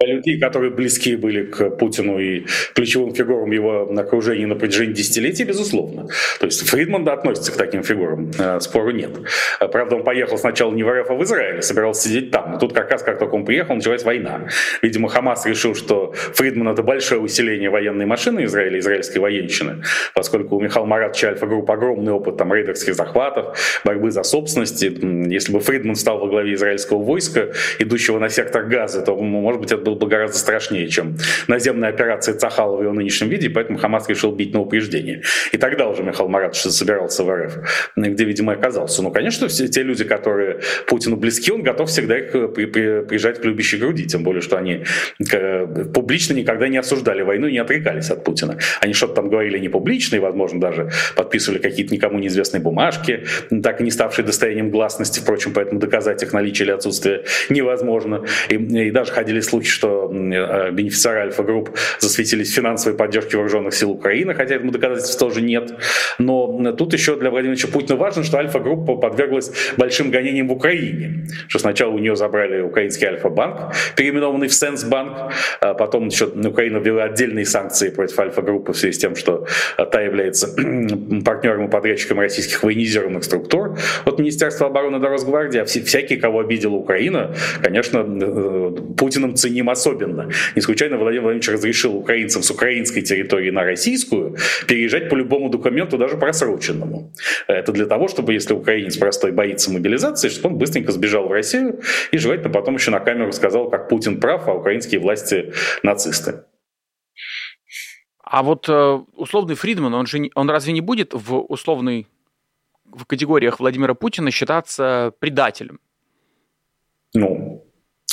Людей, которые близки были к Путину и ключевым фигурам его окружения на протяжении десятилетий, безусловно. То есть Фридман относится к таким фигурам, спору нет. Правда, он поехал сначала сначала не в РФ, а в Израиле, собирался сидеть там. Но тут как раз, как только он приехал, началась война. Видимо, Хамас решил, что Фридман — это большое усиление военной машины Израиля, израильской военщины, поскольку у Михаила Маратовича Альфа-групп огромный опыт там рейдерских захватов, борьбы за собственность. Если бы Фридман стал во главе израильского войска, идущего на сектор Газа, то, может быть, это было бы гораздо страшнее, чем наземная операция Цахала в его нынешнем виде, поэтому Хамас решил бить на упреждение. И тогда уже Михаил Маратович собирался в РФ, где, видимо, оказался. Ну, конечно, все те люди, которые которые Путину близки, он готов всегда их э, при, при, прижать к любящей груди, тем более, что они э, публично никогда не осуждали войну и не отрекались от Путина. Они что-то там говорили не публично и, возможно, даже подписывали какие-то никому неизвестные бумажки, так и не ставшие достоянием гласности, впрочем, поэтому доказать их наличие или отсутствие невозможно. И, и даже ходили слухи, что э, бенефициары Альфа-групп засветились финансовой поддержки вооруженных сил Украины, хотя этому доказательств тоже нет. Но тут еще для Владимира Путина важно, что Альфа-группа подверглась большим гонениям в Украине. Что сначала у нее забрали украинский Альфа-банк, переименованный в Сенсбанк, а потом еще Украина ввела отдельные санкции против Альфа-группы в связи с тем, что та является партнером и подрядчиком российских военизированных структур от Министерства обороны до Росгвардии, а всякие, кого обидела Украина, конечно, э, Путиным ценим особенно. Не случайно Владимир Владимирович разрешил украинцам с украинской территории на российскую переезжать по любому документу, даже просроченному. Это для того, чтобы, если украинец простой боится мобилизации, чтобы он быстренько сбежал в Россию и желательно потом еще на камеру сказал, как Путин прав, а украинские власти нацисты. А вот э, условный Фридман, он же он разве не будет в условной в категориях Владимира Путина считаться предателем? Ну,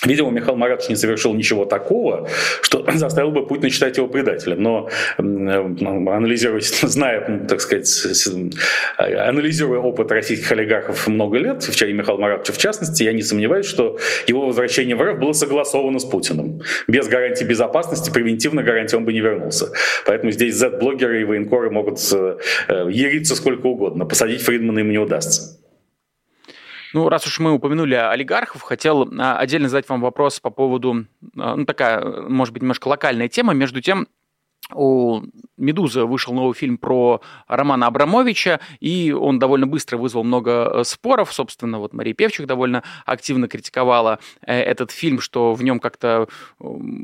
Видимо, Михаил Маратович не совершил ничего такого, что заставил бы Путина считать его предателем. Но анализируя, зная, так сказать, анализируя опыт российских олигархов много лет, в чае Михаила Маратовича в частности, я не сомневаюсь, что его возвращение в РФ было согласовано с Путиным. Без гарантии безопасности, превентивной гарантии он бы не вернулся. Поэтому здесь Z-блогеры и военкоры могут э, яриться сколько угодно. Посадить Фридмана им не удастся. Ну, раз уж мы упомянули олигархов, хотел а, отдельно задать вам вопрос по поводу, а, ну, такая, может быть, немножко локальная тема. Между тем, у «Медузы» вышел новый фильм про Романа Абрамовича, и он довольно быстро вызвал много э, споров. Собственно, вот Мария Певчих довольно активно критиковала э, этот фильм, что в нем как-то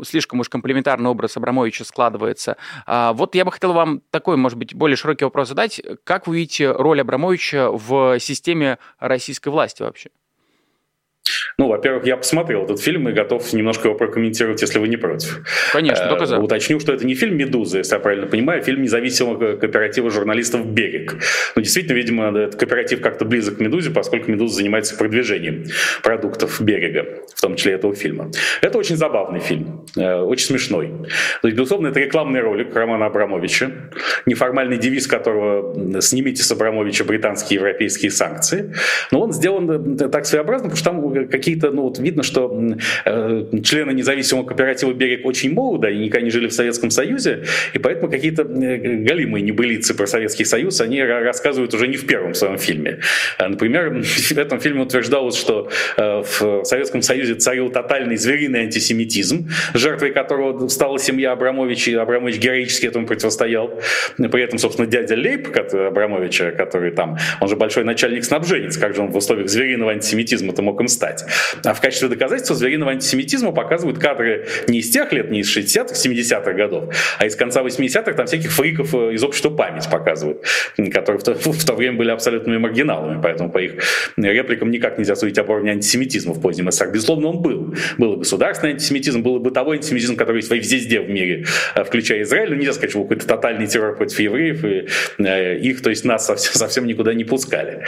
слишком уж комплементарный образ Абрамовича складывается. А, вот я бы хотел вам такой, может быть, более широкий вопрос задать. Как вы видите роль Абрамовича в системе российской власти вообще? Ну, во-первых, я посмотрел этот фильм и готов немножко его прокомментировать, если вы не против. Конечно, только за. Э, уточню, что это не фильм «Медуза», если я правильно понимаю, а фильм независимого кооператива журналистов «Берег». Ну, действительно, видимо, этот кооператив как-то близок к «Медузе», поскольку «Медуза» занимается продвижением продуктов «Берега», в том числе этого фильма. Это очень забавный фильм, э, очень смешной. То есть, безусловно, это рекламный ролик Романа Абрамовича, неформальный девиз которого «Снимите с Абрамовича британские и европейские санкции». Но он сделан э, так своеобразно, потому что там какие-то, ну вот видно, что э, члены независимого кооператива «Берег» очень молоды, они никогда не жили в Советском Союзе, и поэтому какие-то э, галимые небылицы про Советский Союз они рассказывают уже не в первом своем фильме. А, например, в этом фильме утверждалось, что э, в Советском Союзе царил тотальный звериный антисемитизм, жертвой которого стала семья Абрамович, и Абрамович героически этому противостоял. При этом, собственно, дядя Лейб Абрамовича, который там, он же большой начальник снабженец, как же он в условиях звериного антисемитизма-то мог им стать? А в качестве доказательства звериного антисемитизма показывают кадры не из тех лет, не из 60-х, 70-х годов, а из конца 80-х, там всяких фриков э, из общества память показывают, которые в то, в то время были абсолютными маргиналами, поэтому по их репликам никак нельзя судить об уровне антисемитизма в позднем СССР. Безусловно, он был. Был и государственный антисемитизм, был и бытовой антисемитизм, который есть везде в мире, э, включая Израиль. Нельзя сказать, что какой-то тотальный террор против евреев, и э, их, то есть нас совсем, совсем никуда не пускали.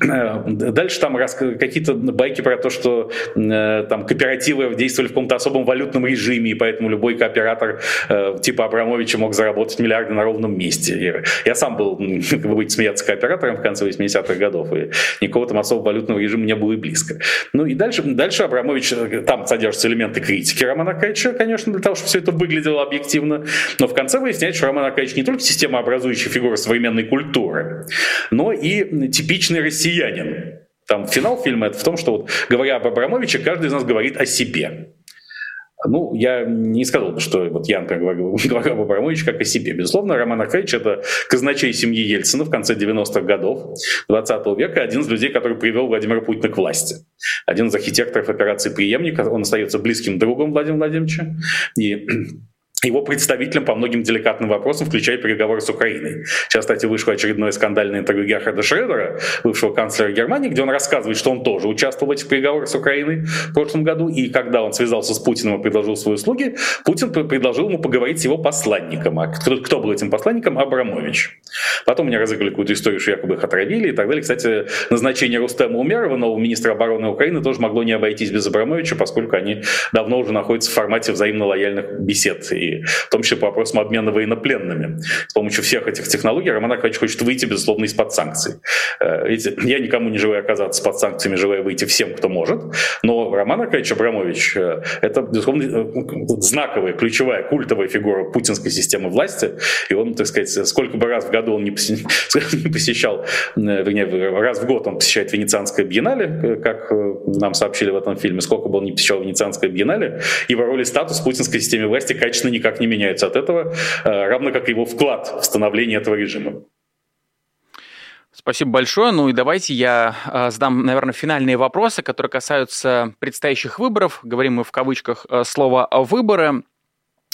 Дальше там какие-то байки про то, что э, там кооперативы действовали в каком-то особом валютном режиме, и поэтому любой кооператор э, типа Абрамовича мог заработать миллиарды на ровном месте. И я сам был, как вы будете смеяться, кооператором в конце 80-х годов, и никакого там особого валютного режима не было и близко. Ну и дальше, дальше Абрамович, э, там содержатся элементы критики Романа Аркадьевича, конечно, для того, чтобы все это выглядело объективно, но в конце выясняется, что Роман Аркадьевич не только системообразующая фигура современной культуры, но и типичный россиянин. Там финал фильма это в том, что вот, говоря об Абрамовиче, каждый из нас говорит о себе. Ну, я не сказал бы, что вот я, например, говорю, говорю об Абрамовиче как о себе. Безусловно, Роман Аркадьевич – это казначей семьи Ельцина в конце 90-х годов 20 века, один из людей, который привел Владимира Путина к власти. Один из архитекторов операции «Преемник», он остается близким другом Владимира Владимировича. И его представителем по многим деликатным вопросам, включая переговоры с Украиной. Сейчас, кстати, вышло очередное скандальное интервью Герхарда Шредера, бывшего канцлера Германии, где он рассказывает, что он тоже участвовал в этих переговорах с Украиной в прошлом году, и когда он связался с Путиным и предложил свои услуги, Путин предложил ему поговорить с его посланником. А кто, кто был этим посланником? Абрамович. Потом мне разыграли какую-то историю, что якобы их отравили и так далее. Кстати, назначение Рустема Умерова, нового министра обороны Украины, тоже могло не обойтись без Абрамовича, поскольку они давно уже находятся в формате взаимно лояльных бесед и и в том числе по вопросам обмена военнопленными. С помощью всех этих технологий Роман Аркадьевич хочет выйти, безусловно, из-под санкций. Э, видите, я никому не желаю оказаться под санкциями, желаю выйти всем, кто может, но Роман Аркадьевич Абрамович э, — это, безусловно, э, знаковая, ключевая, культовая фигура путинской системы власти, и он, так сказать, сколько бы раз в году он не посещал, вернее, раз в год он посещает Венецианское биеннале, как нам сообщили в этом фильме, сколько бы он не посещал Венецианское биеннале, его роль и статус путинской системе власти качественно никак не меняются от этого, равно как его вклад в становление этого режима. Спасибо большое. Ну и давайте я э, задам, наверное, финальные вопросы, которые касаются предстоящих выборов. Говорим мы в кавычках э, слово «выборы».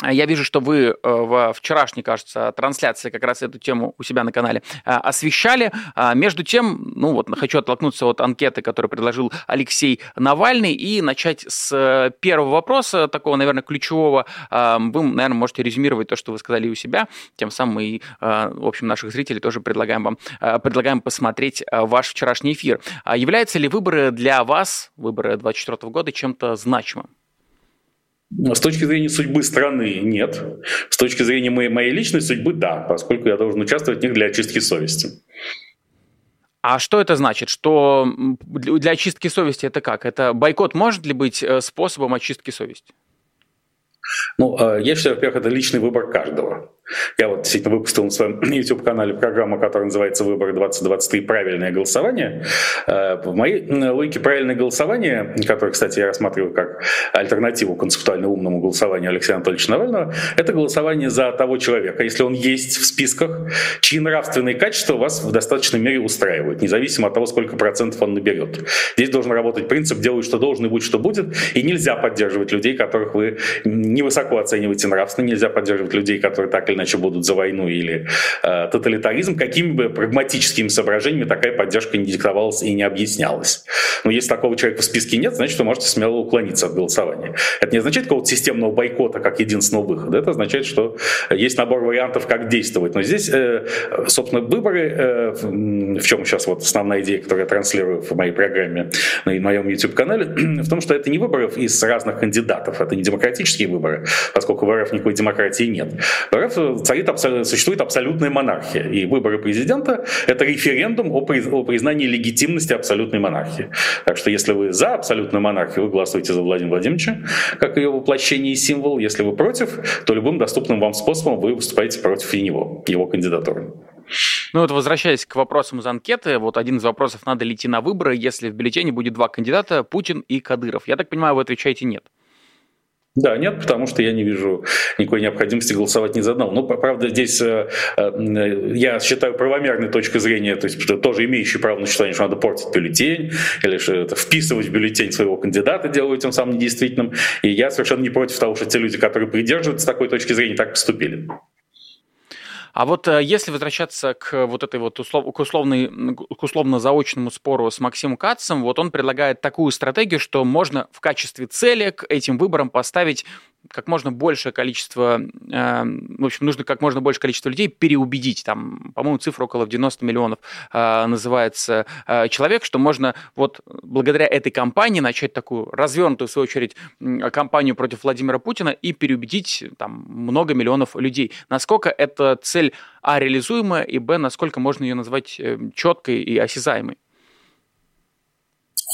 Я вижу, что вы э, в вчерашней, кажется, трансляции как раз эту тему у себя на канале э, освещали. А между тем, ну вот, хочу оттолкнуться от анкеты, которую предложил Алексей Навальный, и начать с первого вопроса, такого, наверное, ключевого. А, вы, наверное, можете резюмировать то, что вы сказали у себя, тем самым и, э, в общем, наших зрителей тоже предлагаем вам, предлагаем посмотреть ваш вчерашний эфир. А являются ли выборы для вас, выборы 2024 года, чем-то значимым? С точки зрения судьбы страны нет. С точки зрения моей, моей личной судьбы да, поскольку я должен участвовать в них для очистки совести. А что это значит? Что для очистки совести это как? Это бойкот может ли быть э, способом очистки совести? Ну, э, я считаю, во-первых, это личный выбор каждого. Я вот действительно выпустил на своем YouTube-канале программу, которая называется «Выборы 2023. Правильное голосование». Э, в моей логике правильное голосование, которое, кстати, я рассматриваю как альтернативу концептуально умному голосованию Алексея Анатольевича Навального, это голосование за того человека, если он есть в списках, чьи нравственные качества вас в достаточной мере устраивают, независимо от того, сколько процентов он наберет. Здесь должен работать принцип «делай, что должен, и будь, что будет», и нельзя поддерживать людей, которых вы невысоко оцениваете нравственно, нельзя поддерживать людей, которые так или иначе будут за войну или э, тоталитаризм, какими бы прагматическими соображениями такая поддержка не диктовалась и не объяснялась. Но если такого человека в списке нет, значит, вы можете смело уклониться от голосования. Это не означает какого-то системного бойкота как единственного выхода. Это означает, что есть набор вариантов, как действовать. Но здесь, э, собственно, выборы, э, в чем сейчас вот основная идея, которую я транслирую в моей программе на моем YouTube-канале, в том, что это не выборы из разных кандидатов, это не демократические выборы, поскольку в РФ никакой демократии нет. В РФ царит, существует абсолютная монархия. И выборы президента — это референдум о, о признании легитимности абсолютной монархии. Так что если вы за абсолютную монархию, вы голосуете за Владимира Владимировича, как ее воплощение и символ. Если вы против, то любым доступным вам способом вы выступаете против него, его кандидатуры. Ну вот возвращаясь к вопросам из анкеты, вот один из вопросов, надо ли идти на выборы, если в бюллетене будет два кандидата, Путин и Кадыров. Я так понимаю, вы отвечаете нет. Да, нет, потому что я не вижу никакой необходимости голосовать ни за одного. Но, правда, здесь э, э, я считаю правомерной точкой зрения, то есть тоже имеющий право на считание, что надо портить бюллетень, или что это вписывать в бюллетень своего кандидата, делая тем самым недействительным. И я совершенно не против того, что те люди, которые придерживаются такой точки зрения, так поступили. А вот э, если возвращаться к вот этой вот услов, к, условной, к условно-заочному спору с Максимом Кацем, вот он предлагает такую стратегию, что можно в качестве цели к этим выборам поставить как можно большее количество, э, в общем, нужно как можно большее количество людей переубедить. Там, по-моему, цифра около 90 миллионов э, называется э, человек, что можно вот благодаря этой кампании начать такую развернутую, в свою очередь, кампанию против Владимира Путина и переубедить там много миллионов людей. Насколько эта цель, а, реализуемая, и, б, насколько можно ее назвать э, четкой и осязаемой?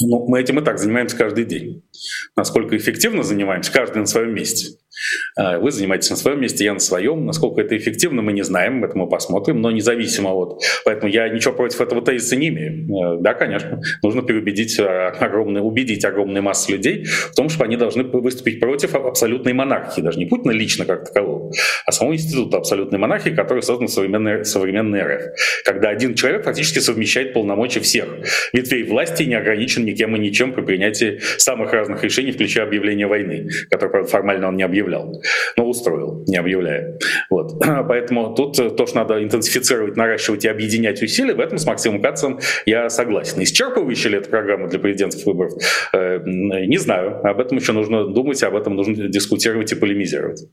Ну, мы этим и так занимаемся каждый день. Насколько эффективно занимаемся, каждый на своем месте. А, вы занимаетесь на своем месте, я на своем. Насколько это эффективно, мы не знаем, это мы посмотрим, но независимо от... Поэтому я ничего против этого тезиса не имею. А, да, конечно, нужно переубедить а, огромные, убедить огромные массы людей в том, что они должны выступить против абсолютной монархии, даже не Путина лично как такового, а самого института абсолютной монархии, который создан в современной, современной РФ. Когда один человек фактически совмещает полномочия всех ветвей власти и не ограничен никем и ничем при принятии самых разных решений, включая объявление войны, которое, правда, формально он не объявил объявлял, но устроил, не объявляя. Вот. Поэтому тут э, то, что надо интенсифицировать, наращивать и объединять усилия, в этом с Максимом Кацем я согласен. Исчерпывающая ли эта программа для президентских выборов? Э, не знаю. Об этом еще нужно думать, об этом нужно дискутировать и полемизировать.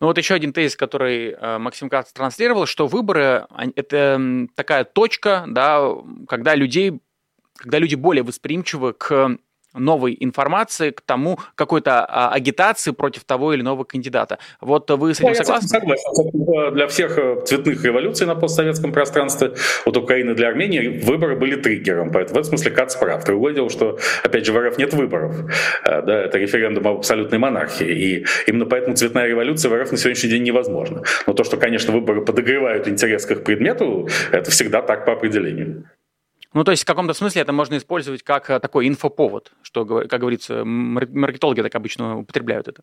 Ну вот еще один тезис, который э, Максим Кац транслировал, что выборы – это такая точка, да, когда людей, когда люди более восприимчивы к новой информации, к тому какой-то а, агитации против того или иного кандидата. Вот вы с этим да, согласны? Согласен. Для всех э, цветных революций на постсоветском пространстве, от Украины для Армении, выборы были триггером. Поэтому в этом смысле Кац прав. Другое дело, что, опять же, в РФ нет выборов. Э, да, это референдум об абсолютной монархии. И именно поэтому цветная революция в РФ на сегодняшний день невозможна. Но то, что, конечно, выборы подогревают интерес к их предмету, это всегда так по определению. Ну, то есть в каком-то смысле это можно использовать как э, такой инфоповод, что, как говорится, маркетологи так обычно употребляют это.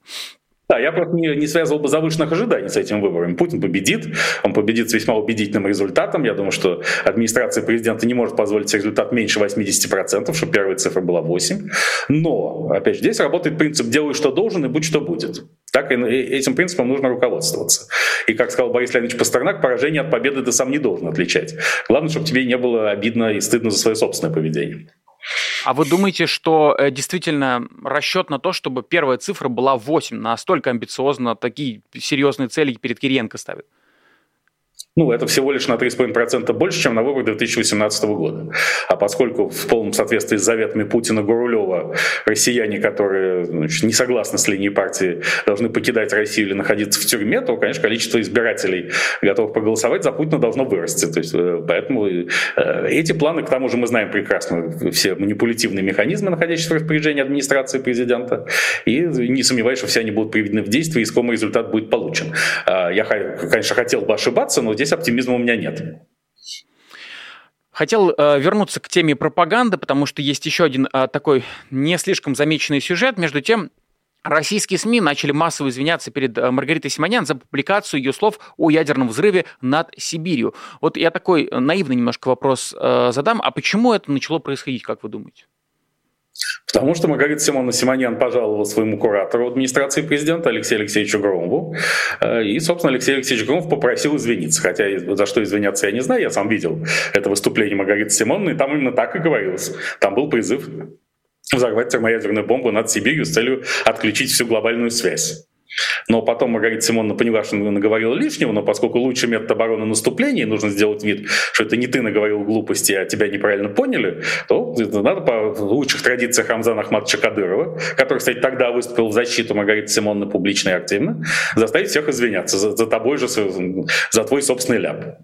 Да, я просто не, не связывал бы завышенных ожиданий с этим выбором. Путин победит, он победит с весьма убедительным результатом. Я думаю, что администрация президента не может позволить результат меньше 80%, чтобы первая цифра была 8. Но, опять же, здесь работает принцип «делай, что должен, и будь, что будет». Так и этим принципом нужно руководствоваться. И, как сказал Борис Леонидович Пастернак, поражение от победы ты сам не должен отличать. Главное, чтобы тебе не было обидно и стыдно за свое собственное поведение. А вы думаете, что э, действительно расчет на то, чтобы первая цифра была 8, настолько амбициозно такие серьезные цели перед Кириенко ставит? Ну, это всего лишь на 3,5% больше, чем на выборы 2018 года. А поскольку в полном соответствии с заветами Путина Гурулева россияне, которые значит, не согласны с линией партии, должны покидать Россию или находиться в тюрьме, то, конечно, количество избирателей, готовых проголосовать за Путина, должно вырасти. То есть, э, поэтому э, эти планы, к тому же мы знаем прекрасно все манипулятивные механизмы, находящиеся в распоряжении администрации президента, и не сомневаюсь, что все они будут приведены в действие, и искомый результат будет получен. А, я, конечно, хотел бы ошибаться, но здесь здесь оптимизма у меня нет. Хотел э, вернуться к теме пропаганды, потому что есть еще один э, такой не слишком замеченный сюжет. Между тем, Российские СМИ начали массово извиняться перед э, Маргаритой Симонян за публикацию ее слов о ядерном взрыве над Сибирью. Вот я такой наивный немножко вопрос э, задам. А почему это начало происходить, как вы думаете? Потому что Маргарита Симона Симоньян пожаловала своему куратору администрации президента Алексею Алексеевичу Громову. Э, и, собственно, Алексей Алексеевич Громов попросил извиниться. Хотя за что извиняться я не знаю, я сам видел это выступление Маргариты Симоновны, и там именно так и говорилось. Там был призыв взорвать термоядерную бомбу над Сибирью с целью отключить всю глобальную связь. Но потом Маргарита Симоновна поняла, что наговорила лишнего, но поскольку лучший метод обороны наступления, нужно сделать вид, что это не ты наговорил глупости, а тебя неправильно поняли, то надо по лучших традициях Рамзана Ахматовича Кадырова, который, кстати, тогда выступил в защиту Маргариты Симоновны публично и активно, заставить всех извиняться за, за тобой же, за твой собственный ляп.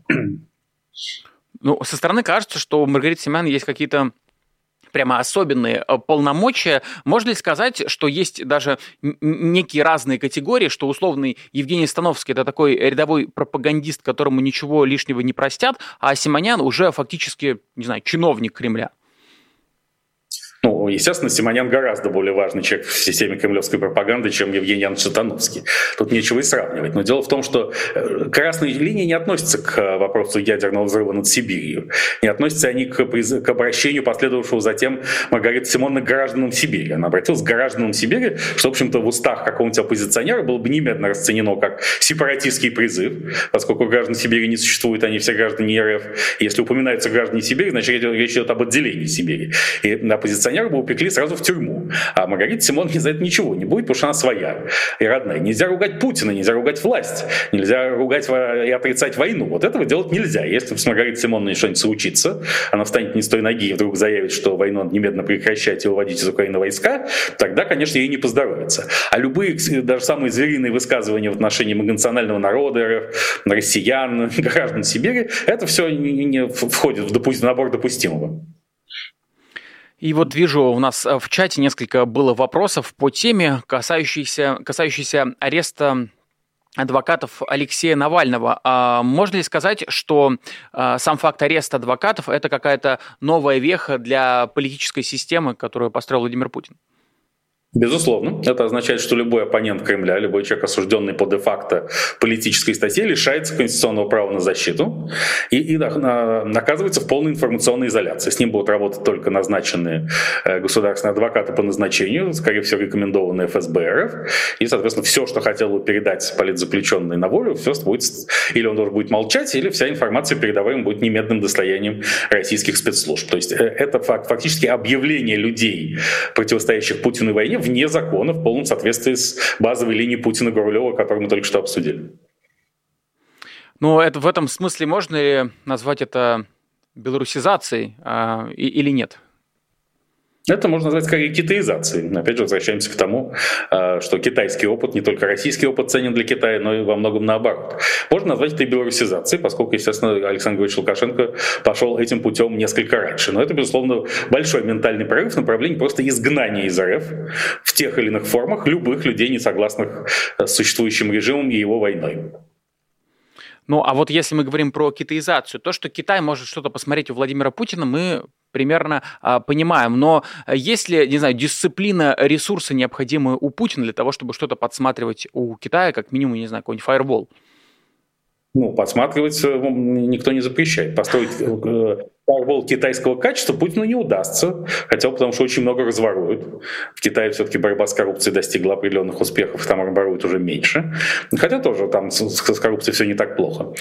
Ну, со стороны кажется, что у Маргариты Семян есть какие-то прямо особенные э, полномочия. Можно ли сказать, что есть даже некие разные категории, что условный Евгений Становский это такой рядовой пропагандист, которому ничего лишнего не простят, а Симонян уже фактически, не знаю, чиновник Кремля? Ну, естественно, Симонян гораздо более важный человек в системе кремлевской пропаганды, чем Евгений Янович Сатановский. Тут нечего и сравнивать. Но дело в том, что э, красные линии не относятся к э, вопросу ядерного взрыва над Сибирью. Не относятся они к, к обращению последовавшего затем Маргариты Симоновны к гражданам Сибири. Она обратилась к гражданам Сибири, что, в общем-то, в устах какого-нибудь оппозиционера было бы немедленно расценено как сепаратистский призыв, поскольку граждан Сибири не существует, они все граждане РФ. Если упоминаются граждане Сибири, значит, речь идет об отделении Сибири. И оппозиционер бы упекли сразу в тюрьму. А Маргарита Симоновна за это ничего не будет, потому что она своя и родная. Нельзя ругать Путина, нельзя ругать власть, нельзя ругать и отрицать войну. Вот этого делать нельзя. Если с Маргаритой Симоновной что-нибудь случится, она встанет не с той ноги и вдруг заявит, что войну надо немедленно прекращать и уводить из Украины войска, тогда, конечно, ей не поздоровится. А любые, даже самые звериные высказывания в отношении многонационального народа россиян, граждан Сибири, это все не, входит в, допу- в набор допустимого. И вот вижу, у нас э, в чате несколько было вопросов по теме, касающейся, касающейся ареста адвокатов Алексея Навального. А можно ли сказать, что а, сам факт ареста адвокатов – это какая-то новая веха для политической системы, которую построил Владимир Путин? Безусловно. Это означает, что любой оппонент Кремля, любой человек, осужденный по де-факто политической статье, лишается конституционного права на защиту и, и наказывается в полной информационной изоляции. С ним будут работать только назначенные э, государственные адвокаты по назначению, скорее всего, рекомендованные ФСБ РФ. И, соответственно, все, что хотел бы передать политзаключенный на волю, все будет, или он должен будет молчать, или вся информация передаваемая будет немедленным достоянием российских спецслужб. То есть э, это фактически объявление людей, противостоящих Путину войне, вне закона, в полном соответствии с базовой линией Путина-Гурулева, которую мы только что обсудили. Ну, это в этом смысле можно ли назвать это белорусизацией и, или нет? Это можно назвать скорее китаизацией. Опять же, возвращаемся к тому, э, что китайский опыт, не только российский опыт ценен для Китая, но и во многом наоборот. Можно назвать это и белорусизацией, поскольку, естественно, Александр Григорьевич Лукашенко пошел этим путем несколько раньше. Но это, безусловно, большой ментальный прорыв в направлении просто изгнания из РФ в тех или иных формах любых людей, не согласных с существующим режимом и его войной. Ну, а вот если мы говорим про китаизацию, то, что Китай может что-то посмотреть у Владимира Путина, мы примерно а, понимаем. Но есть ли, не знаю, дисциплина, ресурсы необходимые у Путина для того, чтобы что-то подсматривать у Китая, как минимум, не знаю, какой-нибудь фаервол? Ну, подсматривать э, никто не запрещает. Построить Фаервол китайского качества Путину не удастся, хотя потому что очень много разворуют. В Китае все-таки борьба с коррупцией достигла определенных успехов, там воруют уже меньше. Хотя тоже там с, с коррупцией все не так плохо,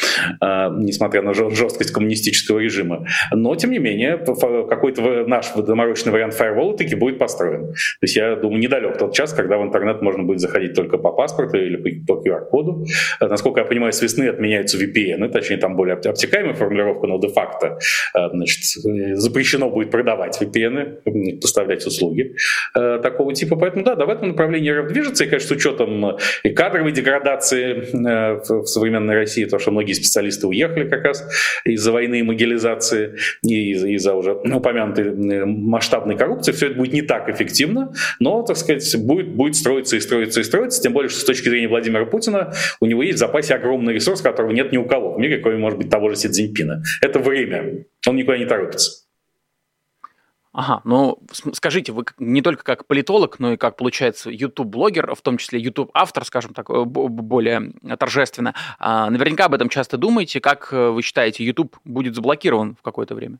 э, несмотря на жесткость коммунистического режима. Но, тем не менее, какой-то наш доморощенный вариант фаервола таки будет построен. То есть я думаю, недалек тот час, когда в интернет можно будет заходить только по паспорту или по QR-коду. Насколько я понимаю, с весны отменяются VPN, точнее там более обтекаемая формулировка, но де-факто э, значит, запрещено будет продавать VPN, поставлять услуги э, такого типа. Поэтому да, да, в этом направлении РФ движется, и, конечно, с учетом и кадровой деградации э, в современной России, то, что многие специалисты уехали как раз из-за войны и могилизации, и из-за, уже упомянутой э, масштабной коррупции, все это будет не так эффективно, но, так сказать, будет, будет строиться и строиться и строиться, тем более, что с точки зрения Владимира Путина у него есть в запасе огромный ресурс, которого нет ни у кого в мире, кроме, может быть, того же Си Цзиньпина. Это время. Он никуда не торопится. Ага, ну скажите, вы не только как политолог, но и как, получается, YouTube-блогер, в том числе YouTube-автор, скажем так, э, более торжественно, а, наверняка об этом часто думаете. Как э, вы считаете, YouTube будет заблокирован в какое-то время?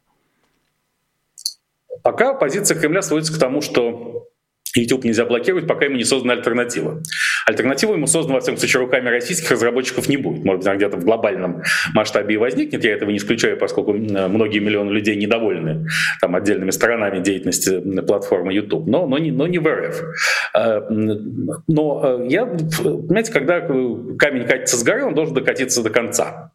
Пока позиция Кремля сводится к тому, что YouTube нельзя блокировать, пока ему не создана альтернатива. Альтернатива ему создана, во всяком случае, руками российских разработчиков не будет. Может быть, где-то в глобальном масштабе и возникнет. Я этого не исключаю, поскольку многие миллионы людей недовольны там, отдельными сторонами деятельности платформы YouTube, но, но, не, но не в РФ. А, но э, я, понимаете, когда камень катится с горы, он должен докатиться до конца.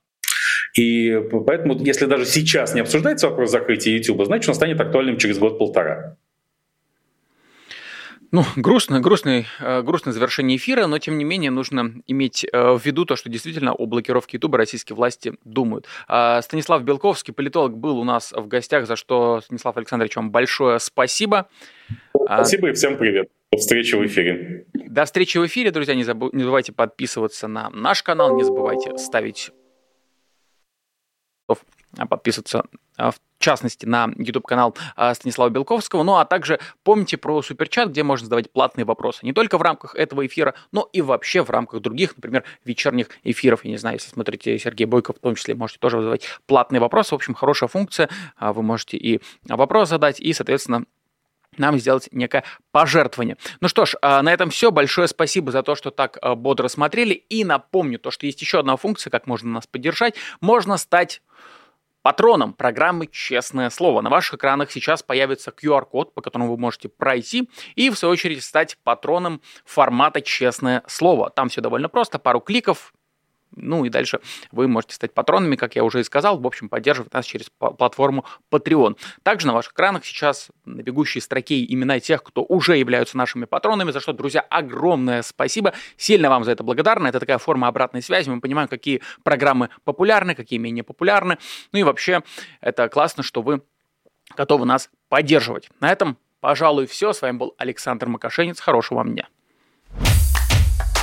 И поэтому, если даже сейчас не обсуждается вопрос закрытия YouTube, значит, он станет актуальным через год-полтора. Ну, грустно, грустный, э, грустное завершение эфира, но тем не менее нужно иметь э, в виду то, что действительно о блокировке Ютуба российские власти думают. А, Станислав Белковский, политолог, был у нас в гостях, за что, Станислав Александрович, вам большое спасибо. А, спасибо и всем привет. До встречи в эфире. До встречи в эфире, друзья. Не, забу- не забывайте подписываться на наш канал, не забывайте ставить подписываться в частности, на YouTube-канал а, Станислава Белковского. Ну а также помните про суперчат, где можно задавать платные вопросы. Не только в рамках этого эфира, но и вообще в рамках других, например, вечерних эфиров. Я не знаю, если смотрите Сергей Бойков, в том числе можете тоже задавать платные вопросы. В общем, хорошая функция. А, вы можете и вопрос задать, и, соответственно, нам сделать некое пожертвование. Ну что ж, а, на этом все. Большое спасибо за то, что так бодро смотрели. И напомню то, что есть еще одна функция, как можно нас поддержать. Можно стать патроном программы «Честное слово». На ваших экранах сейчас появится QR-код, по которому вы можете пройти и, в свою очередь, стать патроном формата «Честное слово». Там все довольно просто, пару кликов, ну и дальше вы можете стать патронами, как я уже и сказал, в общем, поддерживать нас через платформу Patreon. Также на ваших экранах сейчас на бегущей строке имена тех, кто уже являются нашими патронами, за что, друзья, огромное спасибо. Сильно вам за это благодарна. Это такая форма обратной связи. Мы понимаем, какие программы популярны, какие менее популярны. Ну и вообще, это классно, что вы готовы нас поддерживать. На этом, пожалуй, все. С вами был Александр Макашенец. Хорошего вам дня.